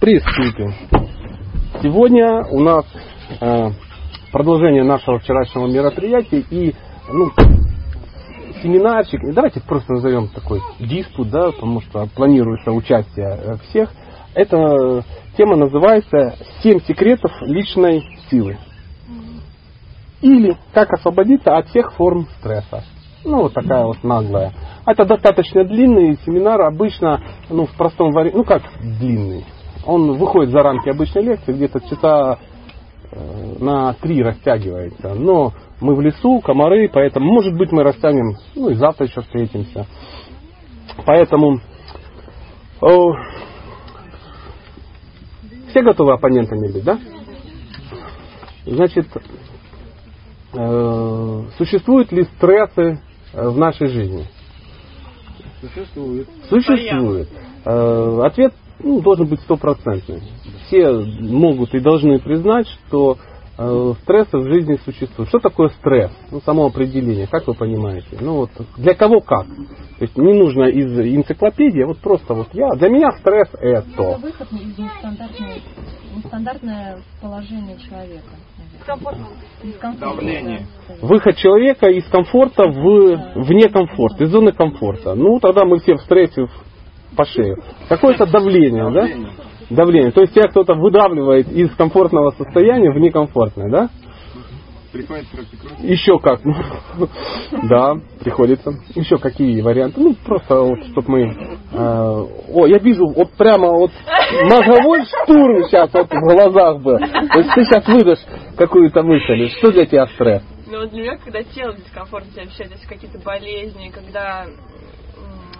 Приступим. Сегодня у нас э, продолжение нашего вчерашнего мероприятия и ну, семинарчик. Давайте просто назовем такой диспут, да, потому что планируется участие э, всех. Эта тема называется «Семь секретов личной силы». Или «Как освободиться от всех форм стресса». Ну, вот такая вот наглая. Это достаточно длинный семинар, обычно, ну, в простом варианте, ну, как длинный. Он выходит за рамки обычной лекции, где-то часа э, на три растягивается. Но мы в лесу, комары, поэтому, может быть, мы растянем, ну, и завтра еще встретимся. Поэтому о, все готовы оппонентами быть, да? Значит, э, существуют ли стрессы э, в нашей жизни? Существует. Существует. Э, ответ ну, должен быть стопроцентный. Все могут и должны признать, что э, стрессы в жизни существуют. Что такое стресс? Ну, само определение, как вы понимаете? Ну, вот, для кого как? То есть не нужно из энциклопедии, вот просто вот я. Для меня стресс это. Это выход из нестандартное положение человека. Давление. Выход человека из комфорта в вне комфорта, из зоны комфорта. Ну, тогда мы все в стрессе по шею. Какое-то давление, да? Давление. То есть тебя кто-то выдавливает из комфортного состояния в некомфортное, да? Приходит практикует. Еще как. Да, приходится. Еще какие варианты? Ну, просто вот, чтобы мы... э, О, я вижу, вот прямо вот мозговой штурм сейчас вот в глазах был. То есть ты сейчас выдашь какую-то мысль. Что для тебя стресс? Вот для меня, когда тело в дискомфорте себя ощущает, то есть какие-то болезни, когда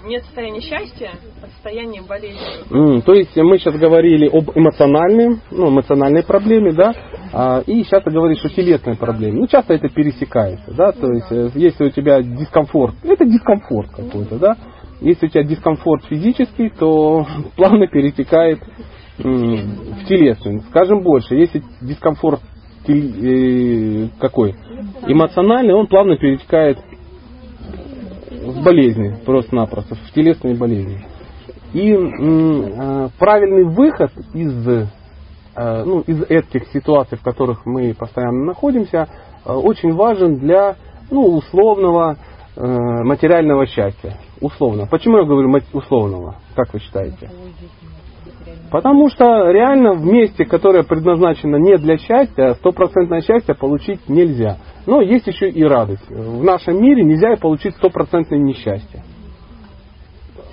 нет состояния счастья, а состояние болезни. М, То есть мы сейчас говорили об эмоциональной, ну, эмоциональной проблеме, да, а, и сейчас ты говоришь о телесной проблеме. Ну, часто это пересекается, да, то есть э, если у тебя дискомфорт, это дискомфорт какой-то, да, если у тебя дискомфорт физический, то плавно перетекает в телесный. Скажем больше, если дискомфорт э, какой? Эмоциональный, он плавно перетекает в болезни, просто-напросто, в телесные болезни. И э, правильный выход из, э, ну, из этих ситуаций, в которых мы постоянно находимся, э, очень важен для ну, условного э, материального счастья. Условно. Почему я говорю условного? Как вы считаете? Потому что реально в месте, которое предназначено не для счастья, стопроцентное счастье получить нельзя. Но есть еще и радость. В нашем мире нельзя и получить стопроцентное несчастье.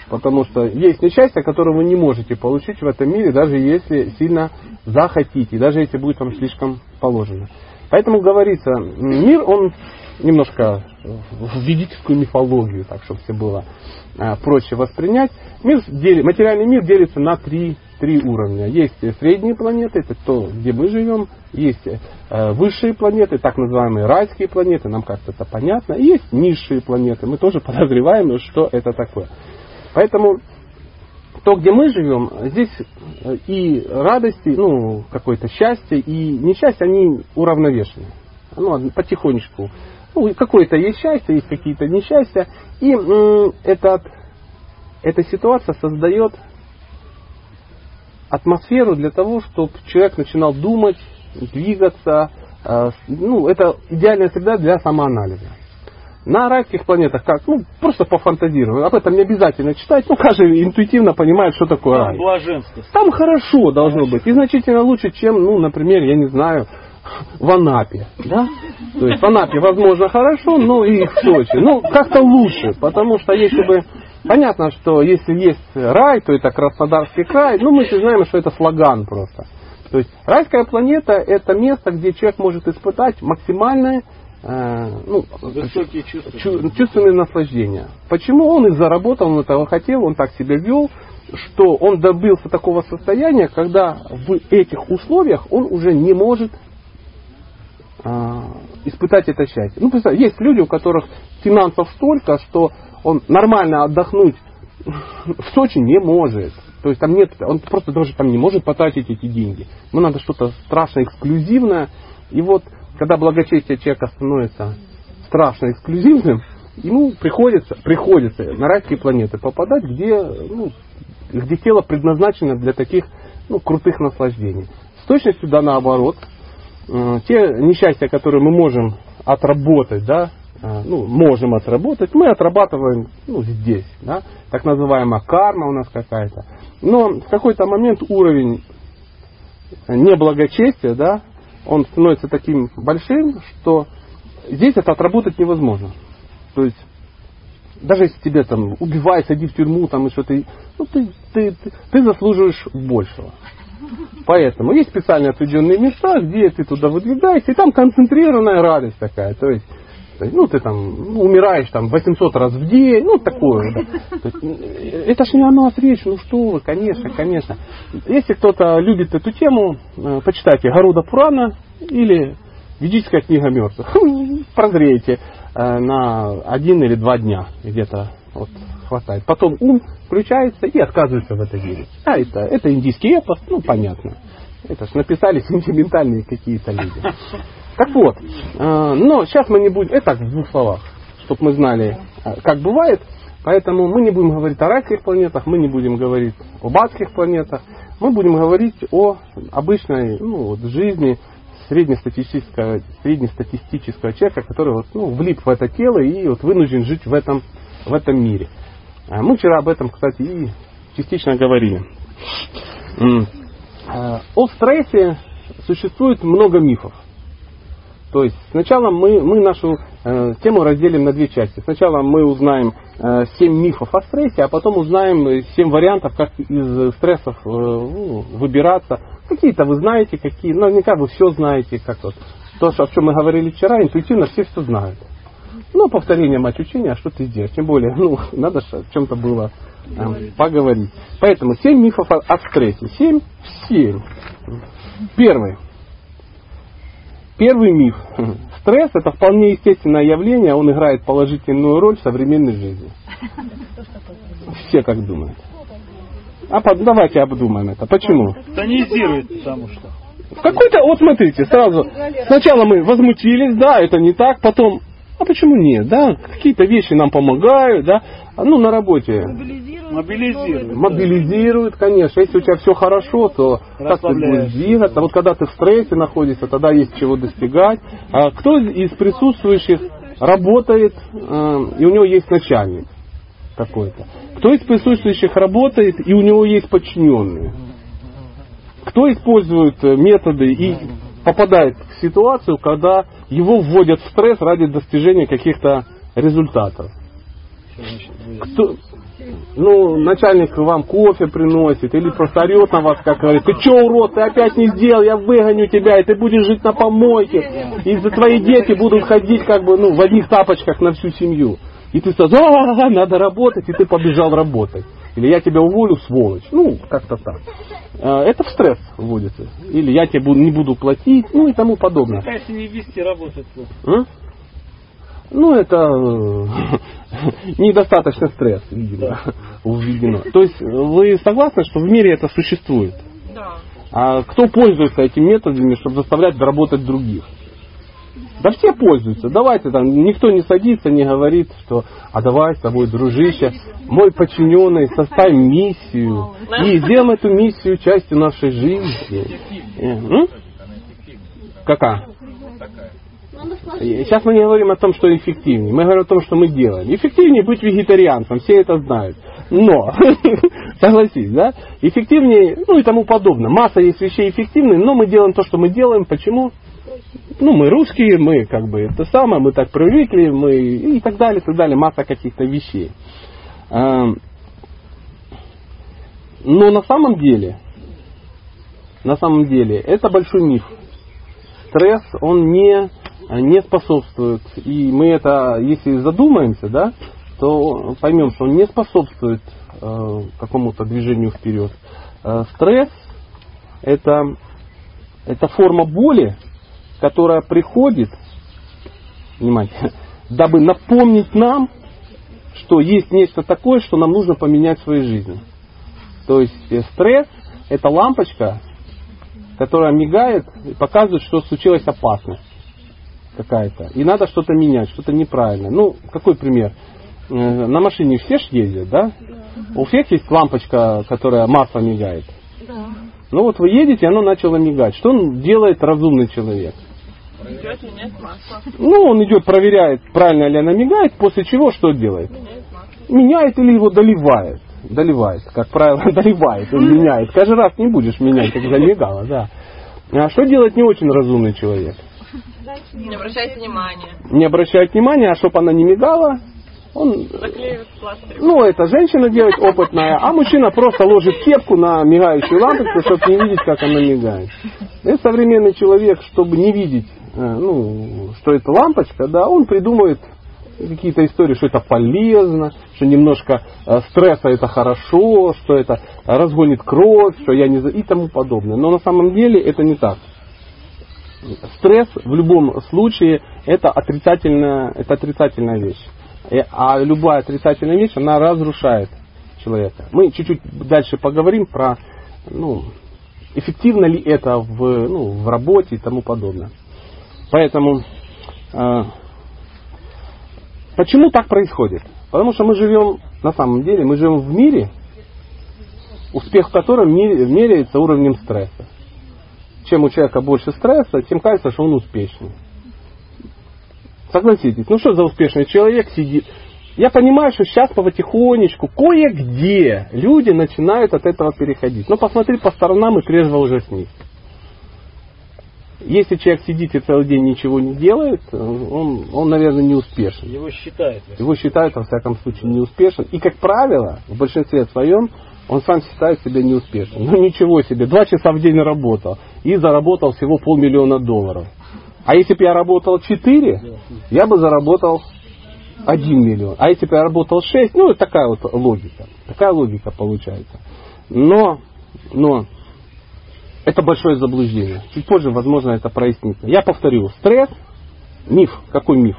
Потому что есть несчастье, которое вы не можете получить в этом мире, даже если сильно захотите, даже если будет вам слишком положено. Поэтому говорится, мир, он немножко в ведическую мифологию, так чтобы все было а, проще воспринять. Мир, материальный мир делится на три, три уровня. Есть средние планеты, это то, где мы живем. Есть э, высшие планеты, так называемые райские планеты, нам кажется это понятно. И есть низшие планеты, мы тоже подозреваем, что это такое. Поэтому то, где мы живем, здесь э, и радости, ну, какое-то счастье, и несчастье, они уравновешены. Ну, потихонечку. Ну, какое-то есть счастье, есть какие-то несчастья. И м, этот, эта ситуация создает атмосферу для того, чтобы человек начинал думать, двигаться. э, Ну, это идеальная среда для самоанализа. На райских планетах как? Ну, просто пофантазировать. Об этом не обязательно читать. Ну, каждый интуитивно понимает, что такое рай. Блаженство. Там хорошо должно быть. И значительно лучше, чем, ну, например, я не знаю, в Анапе. Да? То есть в Анапе, возможно, хорошо, но и в Сочи. Ну, как-то лучше. Потому что если бы... Понятно, что если есть рай, то это Краснодарский край. Ну, мы все знаем, что это слоган просто. То есть райская планета это место, где человек может испытать максимальное э, ну, Высокие чувства. чу- чувственные наслаждения. Почему он и заработал, он этого хотел, он так себя вел, что он добился такого состояния, когда в этих условиях он уже не может а, испытать это счастье. Ну, представь, есть люди, у которых финансов столько, что он нормально отдохнуть в Сочи не может. То есть там нет, он просто даже там не может потратить эти деньги. Ему надо что-то страшно эксклюзивное. И вот, когда благочестие человека становится страшно эксклюзивным, ему приходится, приходится на райские планеты попадать, где, ну, где тело предназначено для таких ну, крутых наслаждений. С точностью да наоборот. Э, Те несчастья, которые мы можем отработать, да, ну, можем отработать, мы отрабатываем ну, здесь, да, так называемая карма у нас какая-то. Но в какой-то момент уровень неблагочестия, да, он становится таким большим, что здесь это отработать невозможно. То есть даже если тебе там убивай, сади в тюрьму, там и что-то, ну, ты, ты, ты, ты заслуживаешь большего. Поэтому есть специальные отведенные места, где ты туда выдвигаешься, и там концентрированная радость такая. То есть, ну, ты там ну, умираешь там 800 раз в день, ну, такое. Да. Э, это ж не о нас речь, ну что вы, конечно, конечно. Если кто-то любит эту тему, э, почитайте Гаруда Пурана или Ведическая книга мертвых. Прозреете э, на один или два дня где-то вот, хватает. Потом ум включается и отказывается в это верить. А это, это индийский эпос, ну понятно. Это ж написали сентиментальные какие-то люди. Так вот, э, но сейчас мы не будем, это в двух словах, чтобы мы знали, э, как бывает. Поэтому мы не будем говорить о райских планетах, мы не будем говорить об адских планетах, мы будем говорить о обычной ну, вот, жизни среднестатистического, среднестатистического человека, который вот, ну, влип в это тело и вот вынужден жить в этом, в этом мире. А Мы вчера об этом, кстати, и частично говорили. А, о стрессе существует много мифов. То есть сначала мы, мы нашу э, тему разделим на две части. Сначала мы узнаем э, 7 мифов о стрессе, а потом узнаем 7 вариантов, как из стрессов э, ну, выбираться. Какие-то вы знаете, какие, наверняка вы все знаете, как вот. То, о чем мы говорили вчера, интуитивно все все знают. Ну, повторение мать учения, а что ты сделаешь? Тем более, ну, надо же о чем-то было э, поговорить. Поэтому 7 мифов о, о стрессе. 7? 7. Первый. Первый миф. Стресс это вполне естественное явление, он играет положительную роль в современной жизни. Все как думают. А под, давайте обдумаем это. Почему? Тонизирует, потому что. В какой-то, вот смотрите, сразу, сначала мы возмутились, да, это не так, потом, а почему нет, да, какие-то вещи нам помогают, да, ну, на работе Мобилизирует. мобилизирует, конечно. Если у тебя все хорошо, то как ты будешь двигаться? Вот когда ты в стрессе находишься, тогда есть чего достигать. А кто из присутствующих работает, э, и у него есть начальник какой-то? Кто из присутствующих работает, и у него есть подчиненные? Кто использует э, методы и попадает в ситуацию, когда его вводят в стресс ради достижения каких-то результатов? Кто, ну, начальник вам кофе приносит, или просто орет на вас, как говорит, ты че, урод, ты опять не сделал, я выгоню тебя, и ты будешь жить на помойке, и за твои дети будут ходить как бы, ну, в одних тапочках на всю семью. И ты сразу, а, надо работать, и ты побежал работать. Или я тебя уволю, сволочь. Ну, как-то так. А, Это в стресс вводится. Или я тебе не буду платить, ну и тому подобное. Если не вести работать, то А? Ну, это э, недостаточно стресс, видимо, введено. То есть вы согласны, что в мире это существует? Да. А кто пользуется этими методами, чтобы заставлять работать других? Да все пользуются. Давайте там, никто не садится, не говорит, что а давай с тобой, дружище, мой подчиненный, составим миссию и сделаем эту миссию частью нашей жизни. Э? Какая? Сейчас мы не говорим о том, что эффективнее. Мы говорим о том, что мы делаем. Эффективнее быть вегетарианцем, все это знают. Но, согласись, да? Эффективнее, ну и тому подобное. Масса есть вещей эффективных, но мы делаем то, что мы делаем. Почему? Ну, мы русские, мы как бы это самое, мы так привыкли, мы и так далее, и так далее. Масса каких-то вещей. Эм, Но на самом деле, на самом деле, это большой миф. Стресс, он не, не способствует, и мы это, если задумаемся, да, то поймем, что он не способствует э, какому-то движению вперед. Э, стресс это, это форма боли, которая приходит, внимание, дабы напомнить нам, что есть нечто такое, что нам нужно поменять в своей жизни. То есть э, стресс это лампочка, которая мигает и показывает, что случилась опасность какая-то. И надо что-то менять, что-то неправильно. Ну, какой пример? Э, На машине все ж ездят, да? У всех есть лампочка, которая масло мигает. Ну вот вы едете, оно начало мигать. Что он делает разумный человек? Идет, меняет масло. Ну, он идет, проверяет, правильно ли она мигает, после чего что делает? Меняет масло. Меняет или его доливает? Доливает, как правило, доливает, он меняет. Каждый раз не будешь менять, как замигало, да. А что делает не очень разумный человек? Не обращайте внимания. Не обращает внимания, а чтобы она не мигала, он. Ну, это женщина делает опытная, а мужчина просто ложит кепку на мигающую лампочку, чтобы не видеть, как она мигает. И современный человек, чтобы не видеть, э, ну, что это лампочка, да, он придумывает какие-то истории, что это полезно, что немножко э, стресса это хорошо, что это разгонит кровь, что я не за... и тому подобное. Но на самом деле это не так. Стресс в любом случае это отрицательная, это отрицательная вещь. Э, А любая отрицательная вещь, она разрушает человека. Мы чуть-чуть дальше поговорим про, ну, эффективно ли это в, ну, в работе и тому подобное. Поэтому, э, почему так происходит? Потому что мы живем, на самом деле, мы живем в мире, успех в котором мер- меряется уровнем стресса. Чем у человека больше стресса, тем кажется, что он успешный. Согласитесь, ну что за успешный человек сидит? Я понимаю, что сейчас потихонечку, кое-где люди начинают от этого переходить. Но посмотри по сторонам и трезво уже с них. Если человек сидит и целый день ничего не делает, он, он наверное, не успешен. Его считают. Его считают, во всяком случае, неуспешным. И, как правило, в большинстве своем, он сам считает себя неуспешным. Ну, ничего себе, два часа в день работал и заработал всего полмиллиона долларов. А если бы я работал 4, я бы заработал 1 миллион. А если бы я работал 6, ну, такая вот логика. Такая логика получается. Но, но, это большое заблуждение. Чуть позже, возможно, это прояснится. Я повторю, стресс, миф. Какой миф?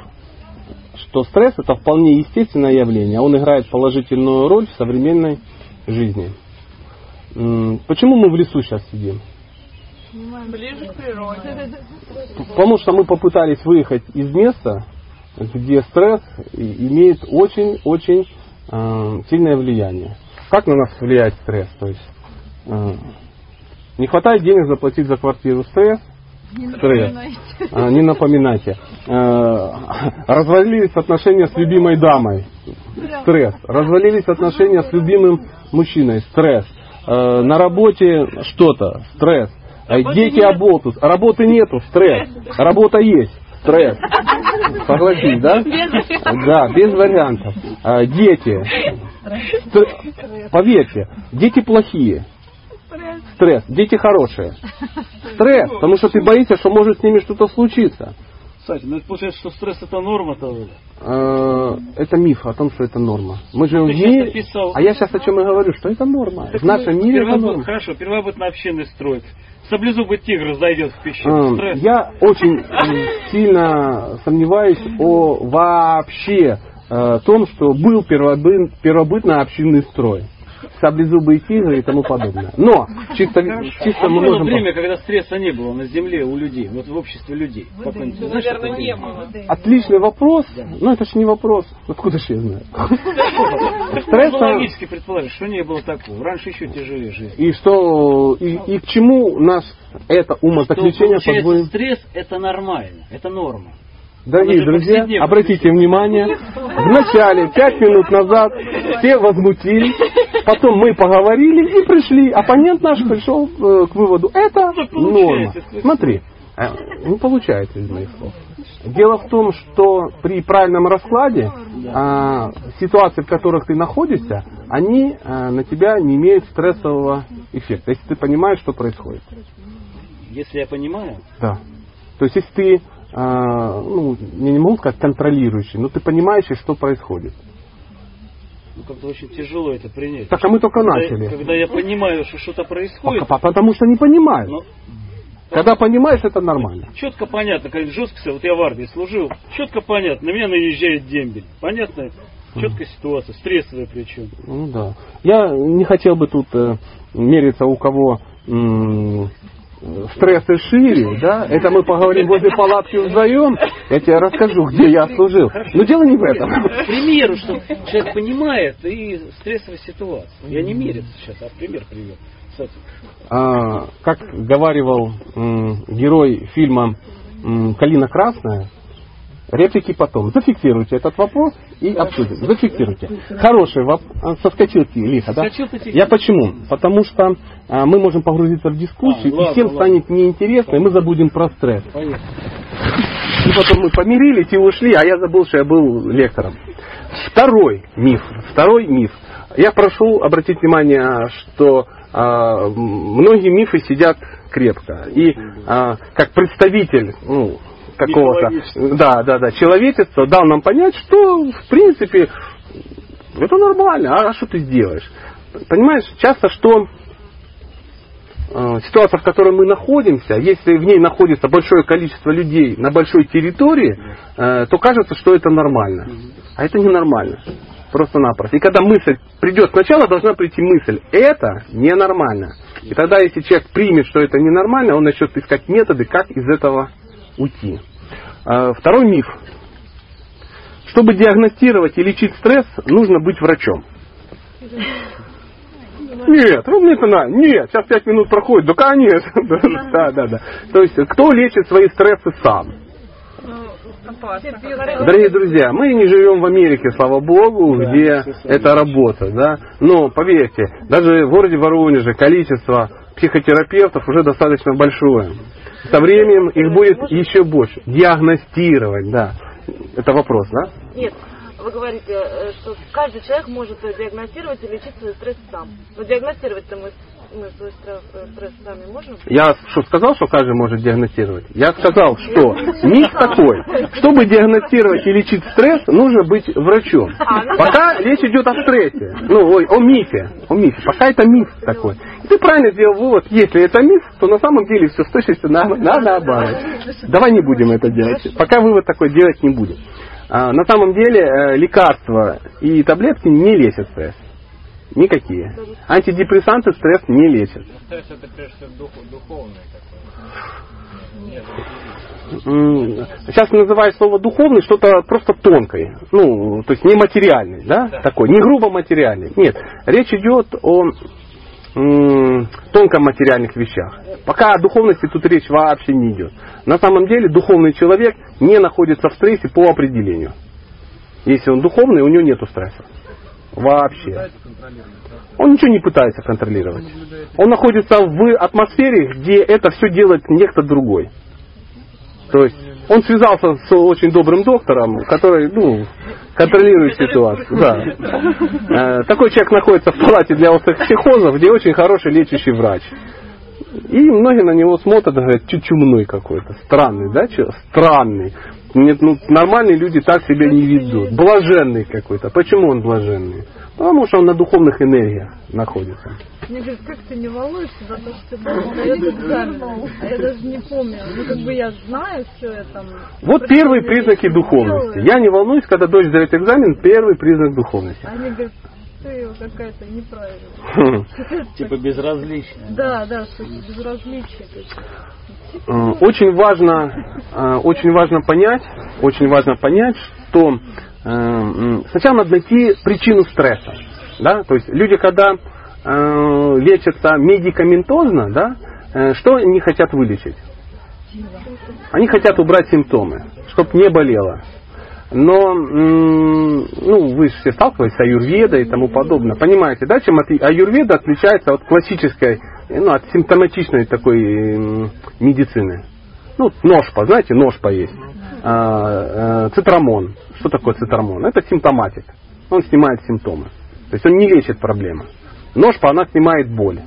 Что стресс это вполне естественное явление. Он играет положительную роль в современной жизни. Почему мы в лесу сейчас сидим? Ближе к природе. Потому что мы попытались выехать из места, где стресс имеет очень-очень э, сильное влияние. Как на нас влияет стресс? То есть э, не хватает денег заплатить за квартиру стресс, стресс. А, не напоминайте. Э, развалились отношения с любимой дамой. Стресс. Развалились отношения с любимым мужчиной. Стресс. Э, на работе что-то. Стресс. Э, Дети оболтус. Работы нету. Стресс. Работа есть. Стресс. Согласись, да? Да, без вариантов. Дети. Стр- Поверьте, дети плохие. Стресс. Дети хорошие. Стресс, потому что ты боишься, что может с ними что-то случиться. Кстати, ну это получается, что стресс это норма-то. Э, Это миф о том, что это норма. Мы живем Ты в мире, описал. а я сейчас о чем и говорю, что это норма. В нашем мире это норма. Хорошо, первобытно-общинный строй. Саблезубый тигр зайдет в пещеру. Эм, Стресс. Я очень сильно сомневаюсь о вообще э, том, что был первобы- первобытно общинный строй. Саблезубые тигры и тому подобное. Но чисто, чисто А мы было можем... время, когда стресса не было на земле у людей, вот в обществе людей. Какое-нибудь, Ну, знаешь, наверное, не было. Отличный вопрос. Но это ж не вопрос. Откуда ж я знаю? Стресса- логически предположить, что не было такого. Раньше еще тяжелее жизнь. И что и, и к чему нас это То, умозаключение получается, подводит? стресс это нормально, это норма. Дорогие друзья, обратите внимание, в начале, пять минут назад, все возмутились, потом мы поговорили и пришли. Оппонент наш пришел э, к выводу, это норма. Смотри, э, не получается из моих слов. Дело в том, что при правильном раскладе а, ситуации, в которых ты находишься, они а, на тебя не имеют стрессового эффекта, если ты понимаешь, что происходит. Если я понимаю, Да. То есть, если ты, ну, я не могу сказать контролирующий, но ты понимаешь, что происходит. ну как-то очень тяжело это принять. Так, а мы только Когда- начали. Когда я понимаю, что что-то происходит, потому что не понимаешь. ну, Когда понимаешь, это нормально. четко понятно, как жестко, вот я в армии служил, четко понятно, на меня наезжает дембель. Понятно? Четкая ситуация, стрессовая причем. Ну да. Я не хотел бы тут э, мериться у кого м, стрессы шире, да, это мы поговорим возле палатки вдвоем, я тебе расскажу, где я служил. Но дело не в этом. К примеру, что человек понимает и стрессовая ситуация. Я не мерится сейчас, а пример привел. А, как говаривал м, герой фильма м, «Калина красная», реплики потом. Зафиксируйте этот вопрос и обсудим. Зафиксируйте. Хороший вопрос. Соскочил ты лихо, да? Я почему? Потому что а, мы можем погрузиться в дискуссию, А, ладно, и всем ладно. станет неинтересно, и мы забудем про стресс. Поехали. И потом мы помирились и ушли, а я забыл, что я был лектором. Второй миф. Второй миф. Я прошу обратить внимание, что а, многие мифы сидят крепко. И а, как представитель ну, какого-то да, да, да, человечества дал нам понять, что в принципе это нормально, а что ты сделаешь? Понимаешь, часто что э, ситуация, в которой мы находимся, если в ней находится большое количество людей на большой территории, э, то кажется, что это нормально. А это ненормально. Просто-напросто. И когда мысль придет сначала, должна прийти мысль, это ненормально. И тогда, если человек примет, что это ненормально, он начнет искать методы, как из этого уйти. Э, Второй миф. Чтобы диагностировать и лечить стресс, нужно быть врачом. Нет, ну мне это надо. Нет, сейчас пять минут проходит. Да конечно. Да, да, да. То есть, кто лечит свои стрессы сам? Дорогие друзья, мы не живем в Америке, слава богу, где это работа, да. Но поверьте, даже в городе Воронеже количество психотерапевтов уже достаточно большое. Со временем их будет еще больше. Диагностировать, да. Это вопрос, да? Нет, вы говорите, э, что каждый человек может э, диагностировать и лечить свой стресс сам. Но диагностировать-то мы, мы свой стресс, э, стресс сами можем? Я что сказал, что каждый может диагностировать? Я сказал, что миф такой. Чтобы диагностировать и лечить стресс, нужно быть врачом. Пока речь идет о стрессе. Ну, ой, о мифе. О мифе. Пока это миф такой. Ты правильно сделал вывод, если это миф, то на самом деле все с точностью на, на наоборот. Давай не будем это делать. Пока вывод такой делать не будем. А, на самом деле э, лекарства и таблетки не лечат стресс. Никакие. Антидепрессанты стресс не лечат. Стресс это прежде всего дух, духовный такой. Нет, М, Сейчас называют слово духовный что-то просто тонкой, ну, то есть нематериальный, да, Да. такой, не грубо материальный. Нет, речь идет о тонко материальных вещах. Пока о духовности тут речь вообще не идет. На самом деле духовный человек не находится в стрессе по определению. Если он духовный, у него нет стресса. Вообще. Он ничего не пытается контролировать. Он находится в атмосфере, где это все делает некто другой. То есть он связался с очень добрым доктором, который ну, контролирует ситуацию. Да. Э, Такой человек находится в палате для острых психозов, где очень хороший лечащий врач. И многие на него смотрят и говорят, чу чумной какой-то, странный, да, чё? странный. Нет, ну, нормальные люди так себя не ведут. Блаженный какой-то. Почему он блаженный? Потому что он на духовных энергиях находится. Мне говорят, как ты не волнуешься за то, что ты экзамен? А я даже не помню. Ну, как бы я знаю, я там... Вот первые признаки духовности. Я не волнуюсь, когда дочь сдает экзамен, первый признак духовности. Они говорят, ты какая-то неправильная. Типа безразличная. Да, да, что безразличие. есть. Э, Очень важно, э, очень важно понять, очень важно понять, что э, сначала надо найти причину стресса. Да? То есть люди, когда э, лечатся медикаментозно, да, э, что они хотят вылечить? Они хотят убрать симптомы, чтобы не болело. Но, ну, вы же все сталкивались с аюрведой и тому подобное. Понимаете, да, чем аюрведа отличается от классической, ну, от симптоматичной такой медицины? Ну, ножпа, знаете, ножпа есть. А, э, цитрамон. Что такое цитрамон? Это симптоматик. Он снимает симптомы. То есть он не лечит проблемы. Ножпа, она снимает боль.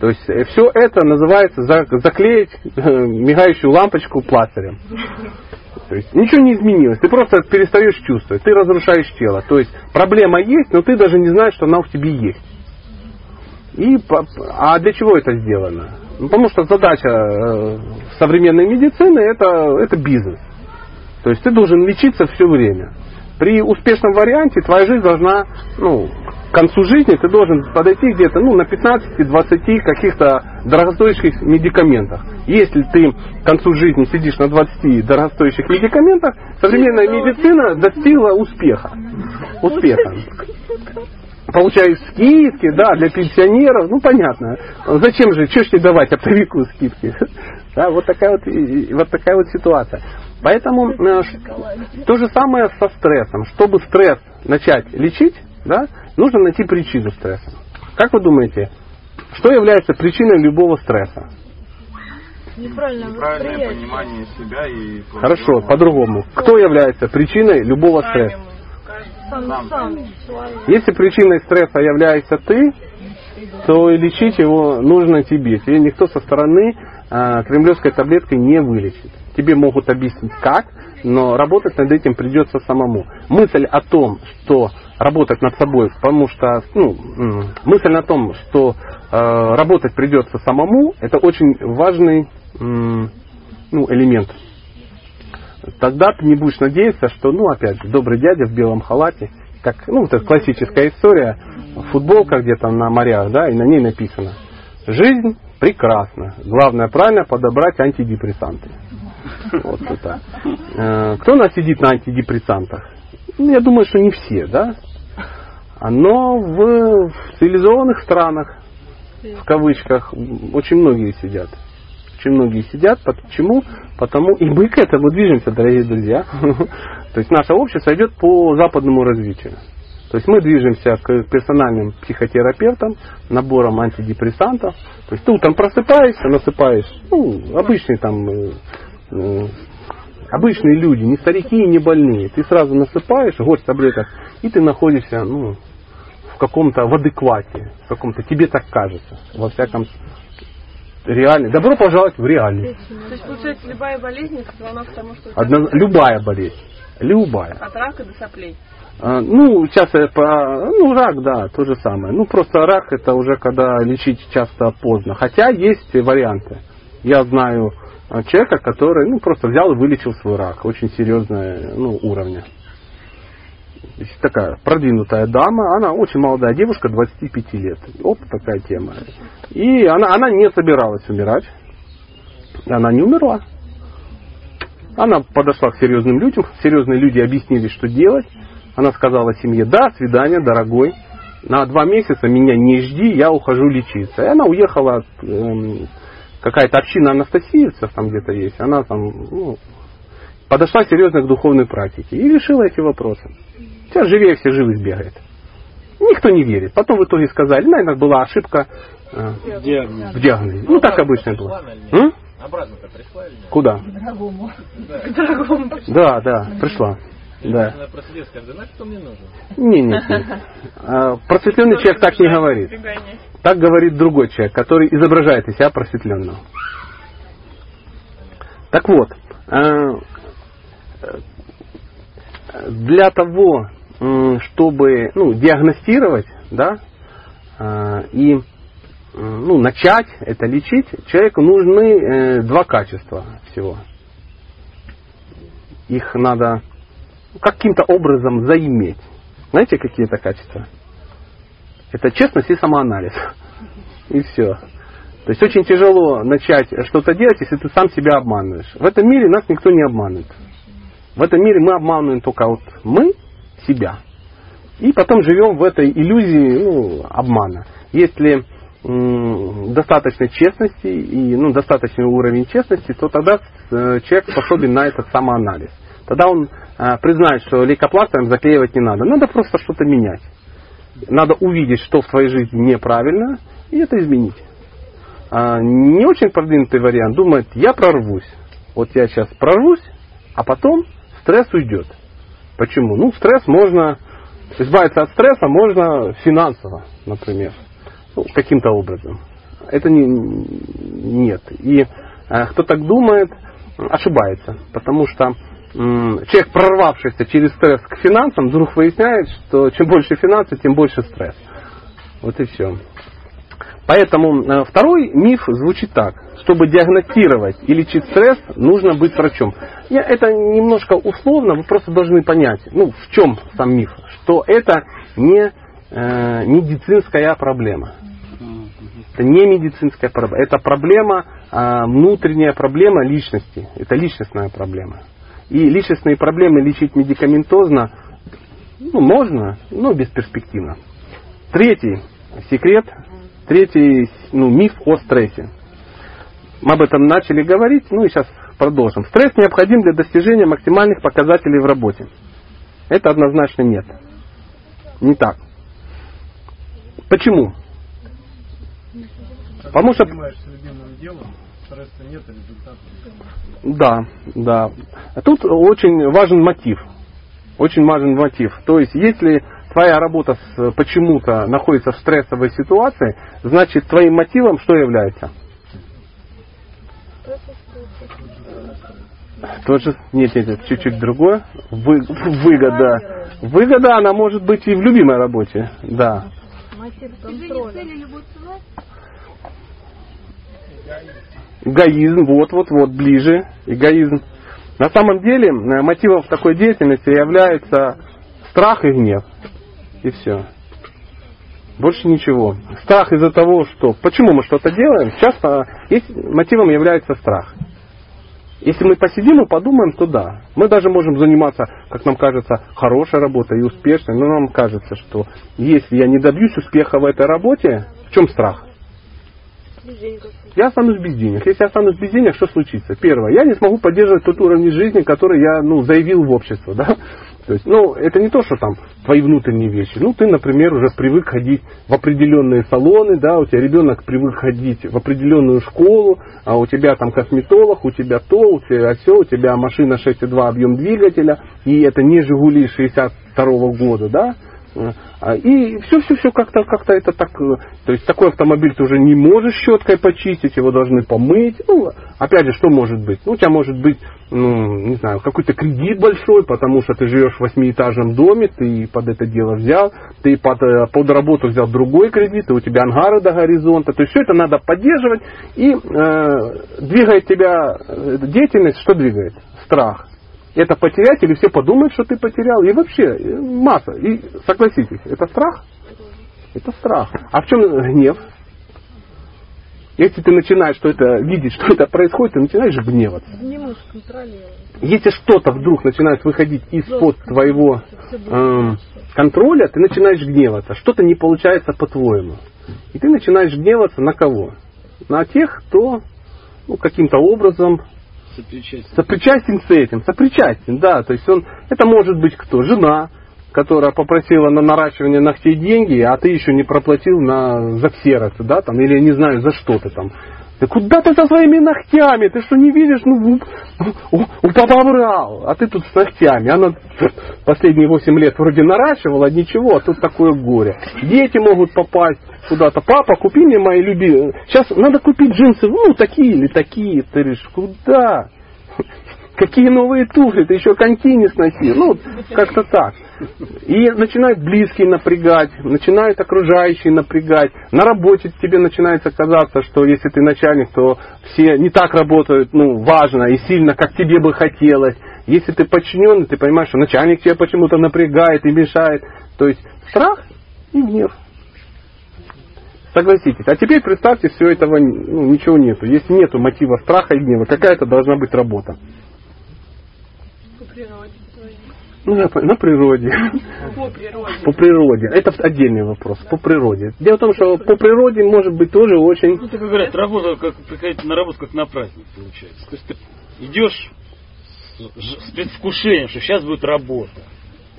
То есть все это называется за- заклеить э, мигающую лампочку пластырем. То есть ничего не изменилось. Ты просто перестаешь чувствовать. Ты разрушаешь тело. То есть проблема есть, но ты даже не знаешь, что она в тебе есть. И, по- а для чего это сделано? Ну, потому что задача э, современной медицины это, это бизнес. То есть ты должен лечиться все время. При успешном варианте твоя жизнь должна, ну, к концу жизни ты должен подойти где-то ну, на 15-20 каких-то дорогостоящих медикаментах. Если ты к концу жизни сидишь на 20 дорогостоящих медикаментах, современная медицина достигла успеха. Успеха. получаешь скидки, да, для пенсионеров, ну понятно. Зачем же, что ж тебе давать оптовику скидки? Да, вот такая вот, вот такая вот ситуация. Поэтому э, то же самое со стрессом. Чтобы стресс начать лечить, да, нужно найти причину стресса. Как вы думаете, что является причиной любого стресса? Неправильное Правильное восприятие. понимание себя и... Хорошо, по-другому. Кто является причиной любого стресса? Сам. Если причиной стресса являешься ты, то и лечить его нужно тебе. Тебе никто со стороны а, кремлевской таблеткой не вылечит. Тебе могут объяснить как, но работать над этим придется самому. Мысль о том, что работать над собой, потому что ну, мысль о том, что э, работать придется самому, это очень важный м, ну, элемент. Тогда ты не будешь надеяться, что, ну, опять же, добрый дядя в белом халате, как, ну, это классическая история, футболка где-то на морях, да, и на ней написано, жизнь прекрасна, главное правильно подобрать антидепрессанты. Вот это. Э, Кто у нас сидит на антидепрессантах? Ну, я думаю, что не все, да? Но в, в цивилизованных странах, в кавычках, очень многие сидят. Очень многие сидят. Почему? Потому и мы к этому движемся, дорогие друзья. То есть наше общество идет по западному развитию. То есть мы движемся к персональным психотерапевтам, набором антидепрессантов. То есть ты утром просыпаешься, насыпаешь, ну, обычные там, э, обычные люди, не старики и не больные. Ты сразу насыпаешь горсть таблеток, и ты находишься, ну, в каком-то, в адеквате, в каком-то, тебе так кажется, во всяком реальности. Добро пожаловать в реальность. То есть, получается, любая болезнь звонок к тому, что Одно- любая болезнь. Любая. от рака до соплей. А, Ну, сейчас я по, ну, рак, да, то же самое. Ну, просто рак это уже когда лечить часто поздно. Хотя есть варианты. Я знаю человека, который, ну, просто взял и вылечил свой рак. Очень серьезного, ну, уровня. Такая продвинутая дама, она очень молодая девушка, 25 лет. Оп, такая тема. И она, она не собиралась умирать. Она не умерла. Она подошла к серьезным людям, серьезные люди объяснили, что делать. Она сказала семье, да, свидание, дорогой, на два месяца меня не жди, я ухожу лечиться. И она уехала, эм, какая-то община анастасиевцев там где-то есть, она там ну, подошла серьезно к духовной практике и решила эти вопросы. Сейчас живее все живых бегает. Никто не верит. Потом в итоге сказали, наверное, была ошибка э, в диагнозе. Ну, так обычно было. Обратно-то пришла или нет? Куда? Да, да, пришла. Да. Мне нужен? Не, нет, нет. А, Просветленный человек так не говорит. Так говорит другой человек, который изображает из себя просветленного. Так вот, э, для того, чтобы ну, диагностировать, да, э, и ну, начать это лечить, человеку нужны э, два качества всего. Их надо каким-то образом заиметь. Знаете, какие это качества? Это честность и самоанализ. И все. То есть очень тяжело начать что-то делать, если ты сам себя обманываешь. В этом мире нас никто не обманывает. В этом мире мы обманываем только вот мы себя. И потом живем в этой иллюзии ну, обмана. Если достаточно честности и ну, достаточный уровень честности, то тогда э, человек способен на этот самоанализ. Тогда он э, признает, что лейкопластырем заклеивать не надо. Надо просто что-то менять. Надо увидеть, что в твоей жизни неправильно, и это изменить. А не очень продвинутый вариант думает, я прорвусь. Вот я сейчас прорвусь, а потом стресс уйдет. Почему? Ну, стресс можно, избавиться от стресса можно финансово, например, ну, каким-то образом. Это не, нет. И э, кто так думает, ошибается, потому что человек, прорвавшийся через стресс к финансам, вдруг выясняет, что чем больше финансов, тем больше стресс. Вот и все. Поэтому э, второй миф звучит так. Чтобы диагностировать и лечить стресс, нужно быть врачом. Я, это немножко условно, вы просто должны понять, ну, в чем сам миф. Что это не э, медицинская проблема. Это не медицинская проблема. Это проблема, э, внутренняя проблема личности. Это личностная проблема. И личностные проблемы лечить медикаментозно ну, можно, но бесперспективно. Третий секрет, третий ну, миф о стрессе. Мы об этом начали говорить, ну и сейчас продолжим. Стресс необходим для достижения максимальных показателей в работе. Это однозначно нет. Не так. Почему? Потому что... стресса нет, а результата Да, да. Тут очень важен мотив. Очень важен мотив. То есть, если твоя работа с- почему-то находится в стрессовой ситуации, значит, твоим мотивом что является? Тоже, нет, нет, нет, чуть-чуть другое. Вы- выгода. Выгода, она может быть и в любимой работе, да. Мотив контроля. Эгоизм, вот, вот, вот, ближе, эгоизм. На самом деле э, мотивом такой деятельности является страх и гнев. И все. Больше ничего. Страх из-за того, что... Почему мы что-то делаем? Часто есть, мотивом является страх. Если мы посидим и подумаем, то да. Мы даже можем заниматься, как нам кажется, хорошей работой и успешной, но нам кажется, что если я не добьюсь успеха в этой работе, в чем страх? Я останусь без денег. Если я останусь без денег, что случится? Первое, я не смогу поддерживать тот уровень жизни, который я ну, заявил в общество. Да? То есть, ну, это не то, что там твои внутренние вещи. Ну, ты, например, уже привык ходить в определенные салоны, да, у тебя ребенок привык ходить в определенную школу, а у тебя там косметолог, у тебя то, у тебя все, у тебя машина 6,2 объем двигателя, и это не Жигули 62 года, да, И все-все-все как-то как это так, э, то есть такой автомобиль ты уже не можешь щеткой почистить, его должны помыть. Ну, опять же, что может быть? Ну, у тебя может быть, ну, не знаю, какой-то кредит большой, потому что ты живешь в восьмиэтажном доме, ты под это дело взял, ты под, э, под работу взял другой кредит, и у тебя ангары до горизонта. То есть все это надо поддерживать, и э, двигает тебя э, деятельность, что двигает? Страх это потерять, или все подумают, что ты потерял. И вообще, э, масса. И согласитесь, это страх? Это страх. А в чем гнев? Если ты начинаешь что это, видеть, что это происходит, ты начинаешь гневаться. Если что-то вдруг начинает выходить из-под твоего эм, контроля, ты начинаешь гневаться. Что-то не получается по-твоему. И ты начинаешь гневаться на кого? На тех, кто ну, каким-то образом Сопричастие. сопричастен с этим, сопричастен, да, то есть он, это может быть кто, жена, которая попросила на наращивание ногтей деньги, а ты еще не проплатил на за ксерокс, да, там, или я не знаю, за что ты там. Да куда ты со своими ногтями? Ты что не видишь? Ну, у, у, у папа брал, а ты тут с ногтями. Она последние 8 лет вроде наращивала, ничего, а тут такое горе. Дети могут попасть куда-то. Папа, купи мне мои любимые. Сейчас надо купить джинсы, ну, такие или такие. Ты говоришь, куда? Какие новые туфли? Ты еще коньки не сноси. Ну, как-то так. И начинают близкие напрягать, начинают окружающие напрягать. На работе тебе начинается казаться, что если ты начальник, то все не так работают, ну, важно и сильно, как тебе бы хотелось. Если ты подчиненный, ты понимаешь, что начальник тебя почему-то напрягает и мешает. То есть страх и гнев. Согласитесь. А теперь представьте, все этого ну, ничего нету. Если нету мотива страха и гнева, какая это должна быть работа? По природе своей. Ну, по- на природе. По природе. По природе. Это отдельный вопрос. По природе. Дело в том, что по природе может быть тоже очень... Ну, так говорят, работа, как приходить на работу, как на праздник получается. То есть ты идешь с, предвкушением, что сейчас будет работа.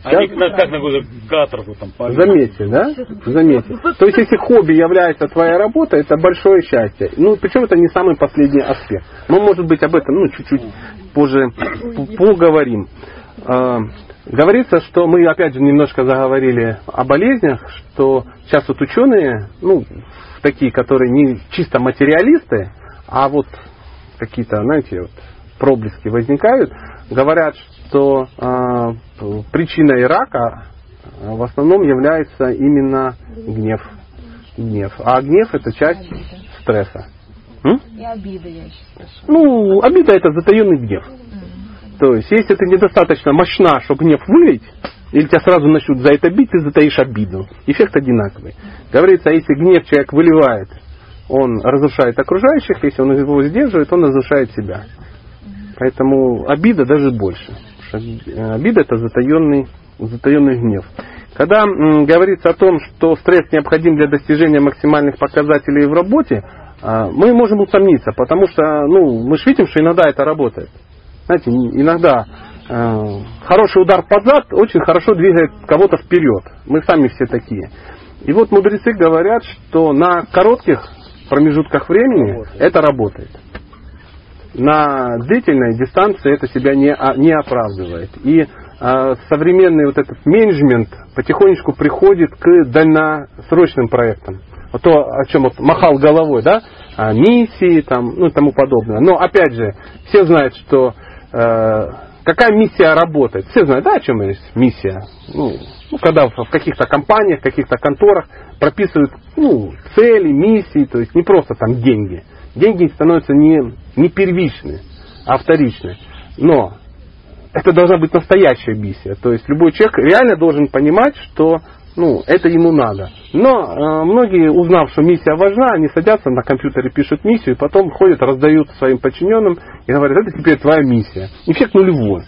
А не Сейчас- на- как на какую-то каторгу там по- Заметьте, да? Заметьте. То есть, если хобби является твоя работа, это большое счастье. Ну, причем это не самый последний аспект. Мы, может быть, об этом ну, чуть-чуть позже поговорим. А, Говорится, что мы опять же немножко заговорили о болезнях, что сейчас вот ученые, ну, такие, которые не чисто материалисты, а вот какие-то, знаете, вот проблески возникают, говорят, что а, причиной рака а, в основном является именно гнев. Гнев. А гнев это часть стресса. М? И обида, я слышу. Ну, обида это затаенный гнев. То есть, если ты недостаточно мощна, чтобы гнев вылить, или тебя сразу начнут за это бить, ты затаишь обиду. Эффект одинаковый. Говорится, если гнев человек выливает, он разрушает окружающих, если он его сдерживает, он разрушает себя. Поэтому обида даже больше. Э, Обида это затаенный, затаенный гнев. Когда говорится о том, что стресс необходим для достижения максимальных показателей в работе, а, мы можем усомниться, потому что ну, мы же видим, что иногда это работает. Знаете, иногда э, хороший удар под зад очень хорошо двигает кого-то вперед. Мы сами все такие. И вот мудрецы говорят, что на коротких промежутках времени это работает. На длительной дистанции это себя не, а- не оправдывает. И а, современный вот этот менеджмент потихонечку приходит к дальносрочным проектам. Вот то, о чем вот махал головой, да, А, миссии там, ну и тому подобное. Но опять же, все знают, что э, какая миссия работает. Все знают, да, о чем есть миссия. Ну, ну, когда в, в каких-то компаниях, в каких-то конторах прописывают ну, цели, миссии, то есть не просто там деньги. Деньги становятся не, не первичны, а вторичны. Но это должна быть настоящая миссия. То есть любой человек реально должен понимать, что ну, это ему надо. Но э, многие, узнав, что миссия важна, они садятся на компьютере, пишут миссию, и потом ходят, раздают своим подчиненным и говорят, это теперь твоя миссия. Эффект нулевой.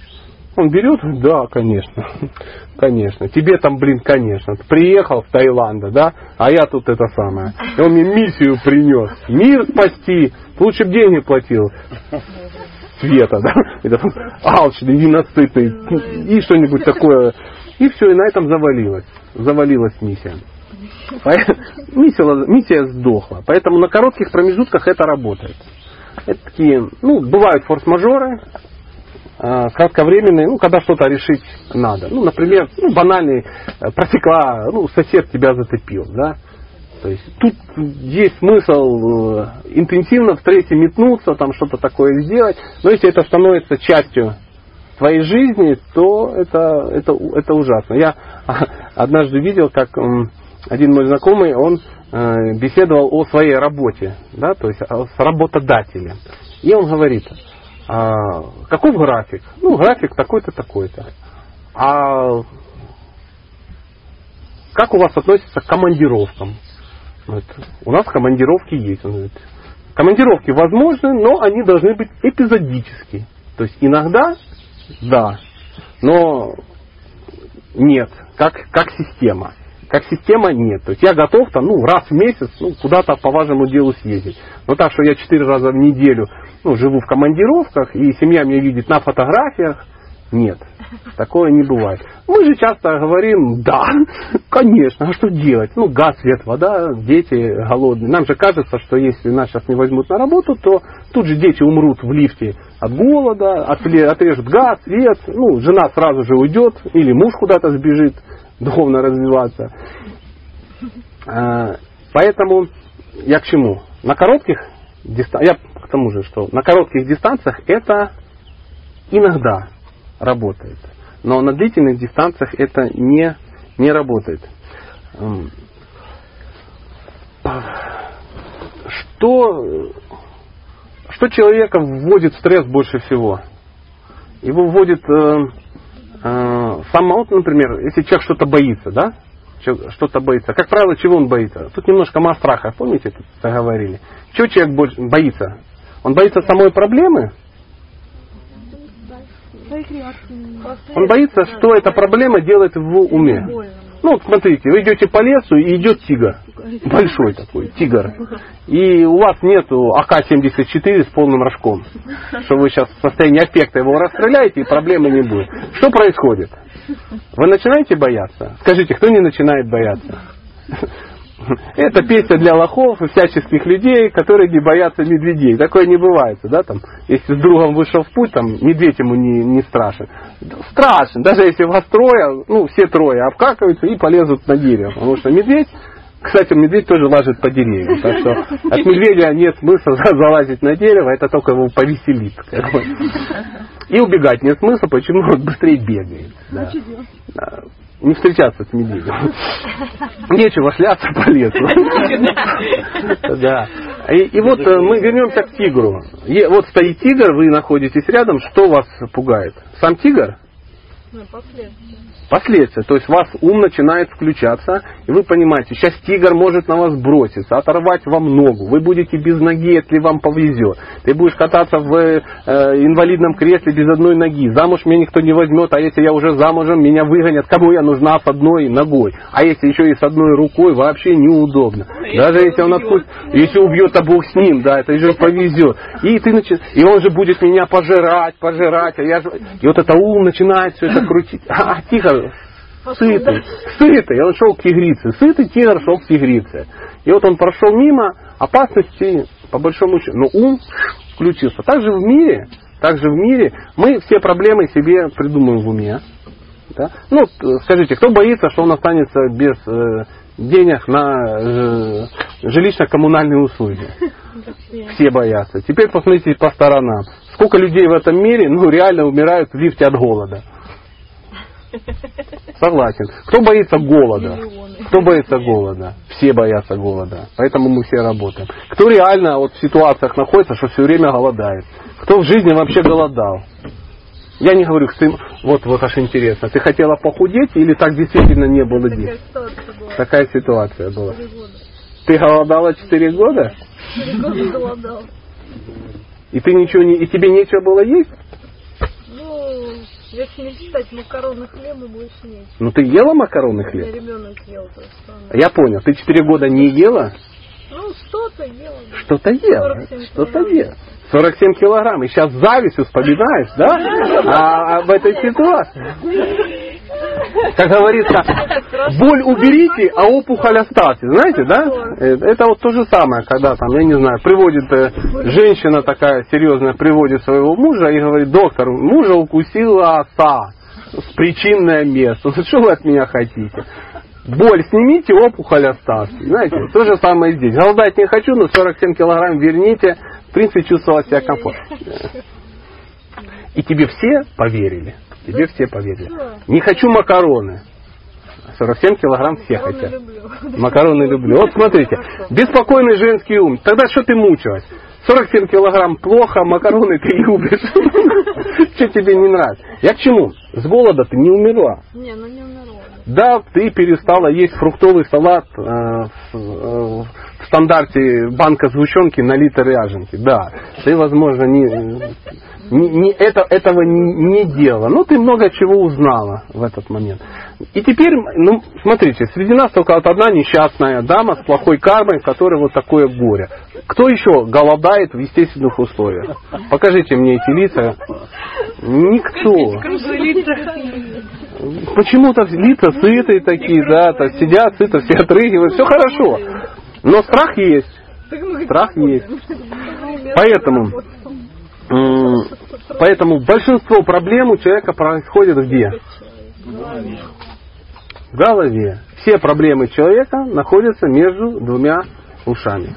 Он берет, да, конечно, конечно. Тебе там, блин, конечно. Ты приехал в Таиланд, да, а я тут это самое. И он мне миссию принес. Мир спасти. Лучше бы деньги платил света, да, это алчный, ненасытный, и что-нибудь такое. И все, и на этом завалилось. Завалилась миссия. Миссия, миссия сдохла. Поэтому на коротких промежутках это работает. Это такие, ну, бывают форс-мажоры, э, кратковременные, ну, когда что-то решить надо. Ну, например, ну, банальный, э, протекла, ну, сосед тебя затопил, да. То есть тут есть смысл э, интенсивно в стрессе метнуться, там что-то такое сделать. Но если это становится частью твоей жизни, то это, это, это ужасно. Я однажды видел, как один мой знакомый, он э, беседовал о своей работе, да, то есть о- с работодателем. И он говорит, а, каков график? Ну, график такой-то, такой-то. А как у вас относится к командировкам? Вот. У нас командировки есть. Он говорит, командировки возможны, но они должны быть эпизодические. То есть иногда да, но нет, как, как система. Как система нет. То есть я готов там, ну, раз в месяц ну, куда-то по важному делу съездить. Но так, что я четыре раза в неделю ну, живу в командировках, и семья меня видит на фотографиях, нет. Такое не бывает. Мы же часто говорим, да, конечно, а что делать? Ну, газ, свет, вода, дети голодные. Нам же кажется, что если нас сейчас не возьмут на работу, то тут же дети умрут в лифте от голода, отрежут газ, свет, ну, жена сразу же уйдет, или муж куда-то сбежит духовно развиваться. А, Поэтому я к чему? На коротких дистанциях, я к тому же, что на коротких дистанциях это иногда работает. Но на длительных дистанциях это не, не работает. М. Что, что человека вводит в стресс больше всего? Его вводит э, э, сам вот, например, если человек что-то боится, да? Что-то боится. Как правило, чего он боится? Тут немножко мы о помните, тут говорили. Чего человек больше боится? Он боится самой проблемы? Он боится, что эта проблема делает в уме. Ну, вот смотрите, вы идете по лесу, и идет тигр. Большой такой, тигр. И у вас нету АК-74 с полным рожком. Что вы сейчас в состоянии аффекта его расстреляете, и проблемы не будет. Что происходит? Вы начинаете бояться? Скажите, кто не начинает бояться? Это песня для лохов и всяческих людей, которые не боятся медведей. Такое не бывает, да, там, если с другом вышел в путь, там, медведь ему не, не страшен. Страшен, даже если вас трое, ну, все трое обкакиваются и полезут на дерево. Потому что медведь, кстати, медведь тоже лазит по деревьям. Так что от медведя нет смысла залазить на дерево, это только его повеселит. как бы. И убегать нет смысла, почему он быстрее бегает. Да. Не встречаться с медведем. Нечего шляться по лесу. Да. И, и вот э, мы вернемся к тигру. Е- вот стоит тигр, вы находитесь рядом, что вас пугает? Сам тигр? Ну, последствия. То есть вас ум начинает включаться, и вы понимаете, сейчас тигр может на вас броситься, оторвать вам ногу. Вы будете без ноги, если вам повезет. Ты будешь кататься в э, инвалидном кресле без одной ноги. Замуж меня никто не возьмет, а если я уже замужем, меня выгонят. Кому я нужна с одной ногой? А если еще и с одной рукой, вообще неудобно. Даже если он отпустит, если убьет, а Бог с ним, да, это же повезет. И ты начи- и он же будет меня пожирать, пожирать, а я же... И вот это ум начинает все это крутить. А, тихо, сытый, сытый, он шел к тигрице, сытый тигр шел к тигрице. И вот он прошел мимо, опасности, по большому счету, но ум включился. Также в мире, также в мире мы все проблемы себе придумываем в уме. Да? Ну, т- скажите, кто боится, что он останется без э, денег на э, жилищно-коммунальные услуги? Все боятся. Теперь посмотрите по сторонам. Сколько людей в этом мире, ну, реально умирают в лифте от голода. Согласен. Кто боится голода? Кто боится голода? Все боятся голода. Поэтому мы все работаем. Кто реально вот в ситуациях находится, что все время голодает? Кто в жизни вообще голодал? Я не говорю, что ты- вот, вот аж интересно, ты хотела похудеть или так действительно не было Такая денег? ситуация была. Такая ситуация была. Ты голодала 4 года, Три года голодал. и ты ничего не, и тебе нечего было есть? Если не считать макароны хлеба, больше нет. Ну ты ела макароны хлеб? ребенок ел то же самое. Я понял, ты 4 года не ела? Ну, что-то ел. да. Что-то ела, 47 что-то ела. 47 килограмм. И сейчас с завистью вспоминаешь, да? А, об этой ситуации. Как говорится, боль уберите, а опухоль оставьте. Знаете, да? Э, Это вот то же самое, когда там, я не знаю, приводит э, женщина такая серьезная, приводит своего мужа и говорит, доктор, мужа укусила оса с причинное место. Что вы от меня хотите? Боль снимите, опухоль оставьте. Знаете, то же самое здесь. Голодать не хочу, но 47 килограмм верните. В принципе, чувствовала себя комфортно. И тебе все поверили. Тебе все поверили. Не хочу макароны. 47 килограмм все Макароны хотят. люблю. Макароны люблю. Вот смотрите, беспокойный женский ум. Тогда что ты мучилась? 47 килограмм плохо, макароны ты любишь. Что тебе не нравится? Я к чему? С голода ты не умерла. Не, ну не умерла. Да, ты перестала есть фруктовый салат э, э, стандарте банка сгущенки на литр ряженки. Да, ты, возможно, не, не, не- это, этого не, делала. Но ты много чего узнала в этот момент. И теперь, ну, смотрите, среди нас только вот одна несчастная дама с плохой кармой, которая вот такое горе. Кто еще голодает в естественных условиях? Покажите мне эти лица. Никто. Почему-то лица сытые такие, да, то сидят сыто, все отрыгивают, все хорошо. Но страх есть. Страх есть. Поэтому, поэтому большинство проблем у человека происходит где? В голове. Все проблемы человека находятся между двумя ушами.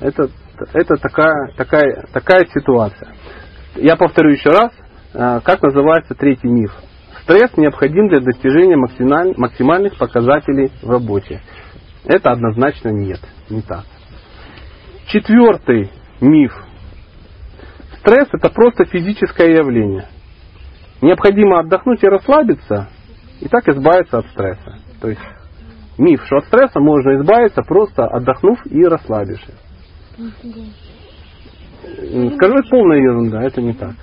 Это, это такая, такая, такая ситуация. Я повторю еще раз, э, как называется третий миф. Стресс необходим для достижения максималь- максимальных показателей в работе. Это однозначно нет, не так. Четвертый миф. Стресс это просто физическое явление. Необходимо отдохнуть и расслабиться, и так избавиться от стресса. То есть миф, что от стресса можно избавиться просто отдохнув и расслабившись. Скажу, это полная ерунда, это не так.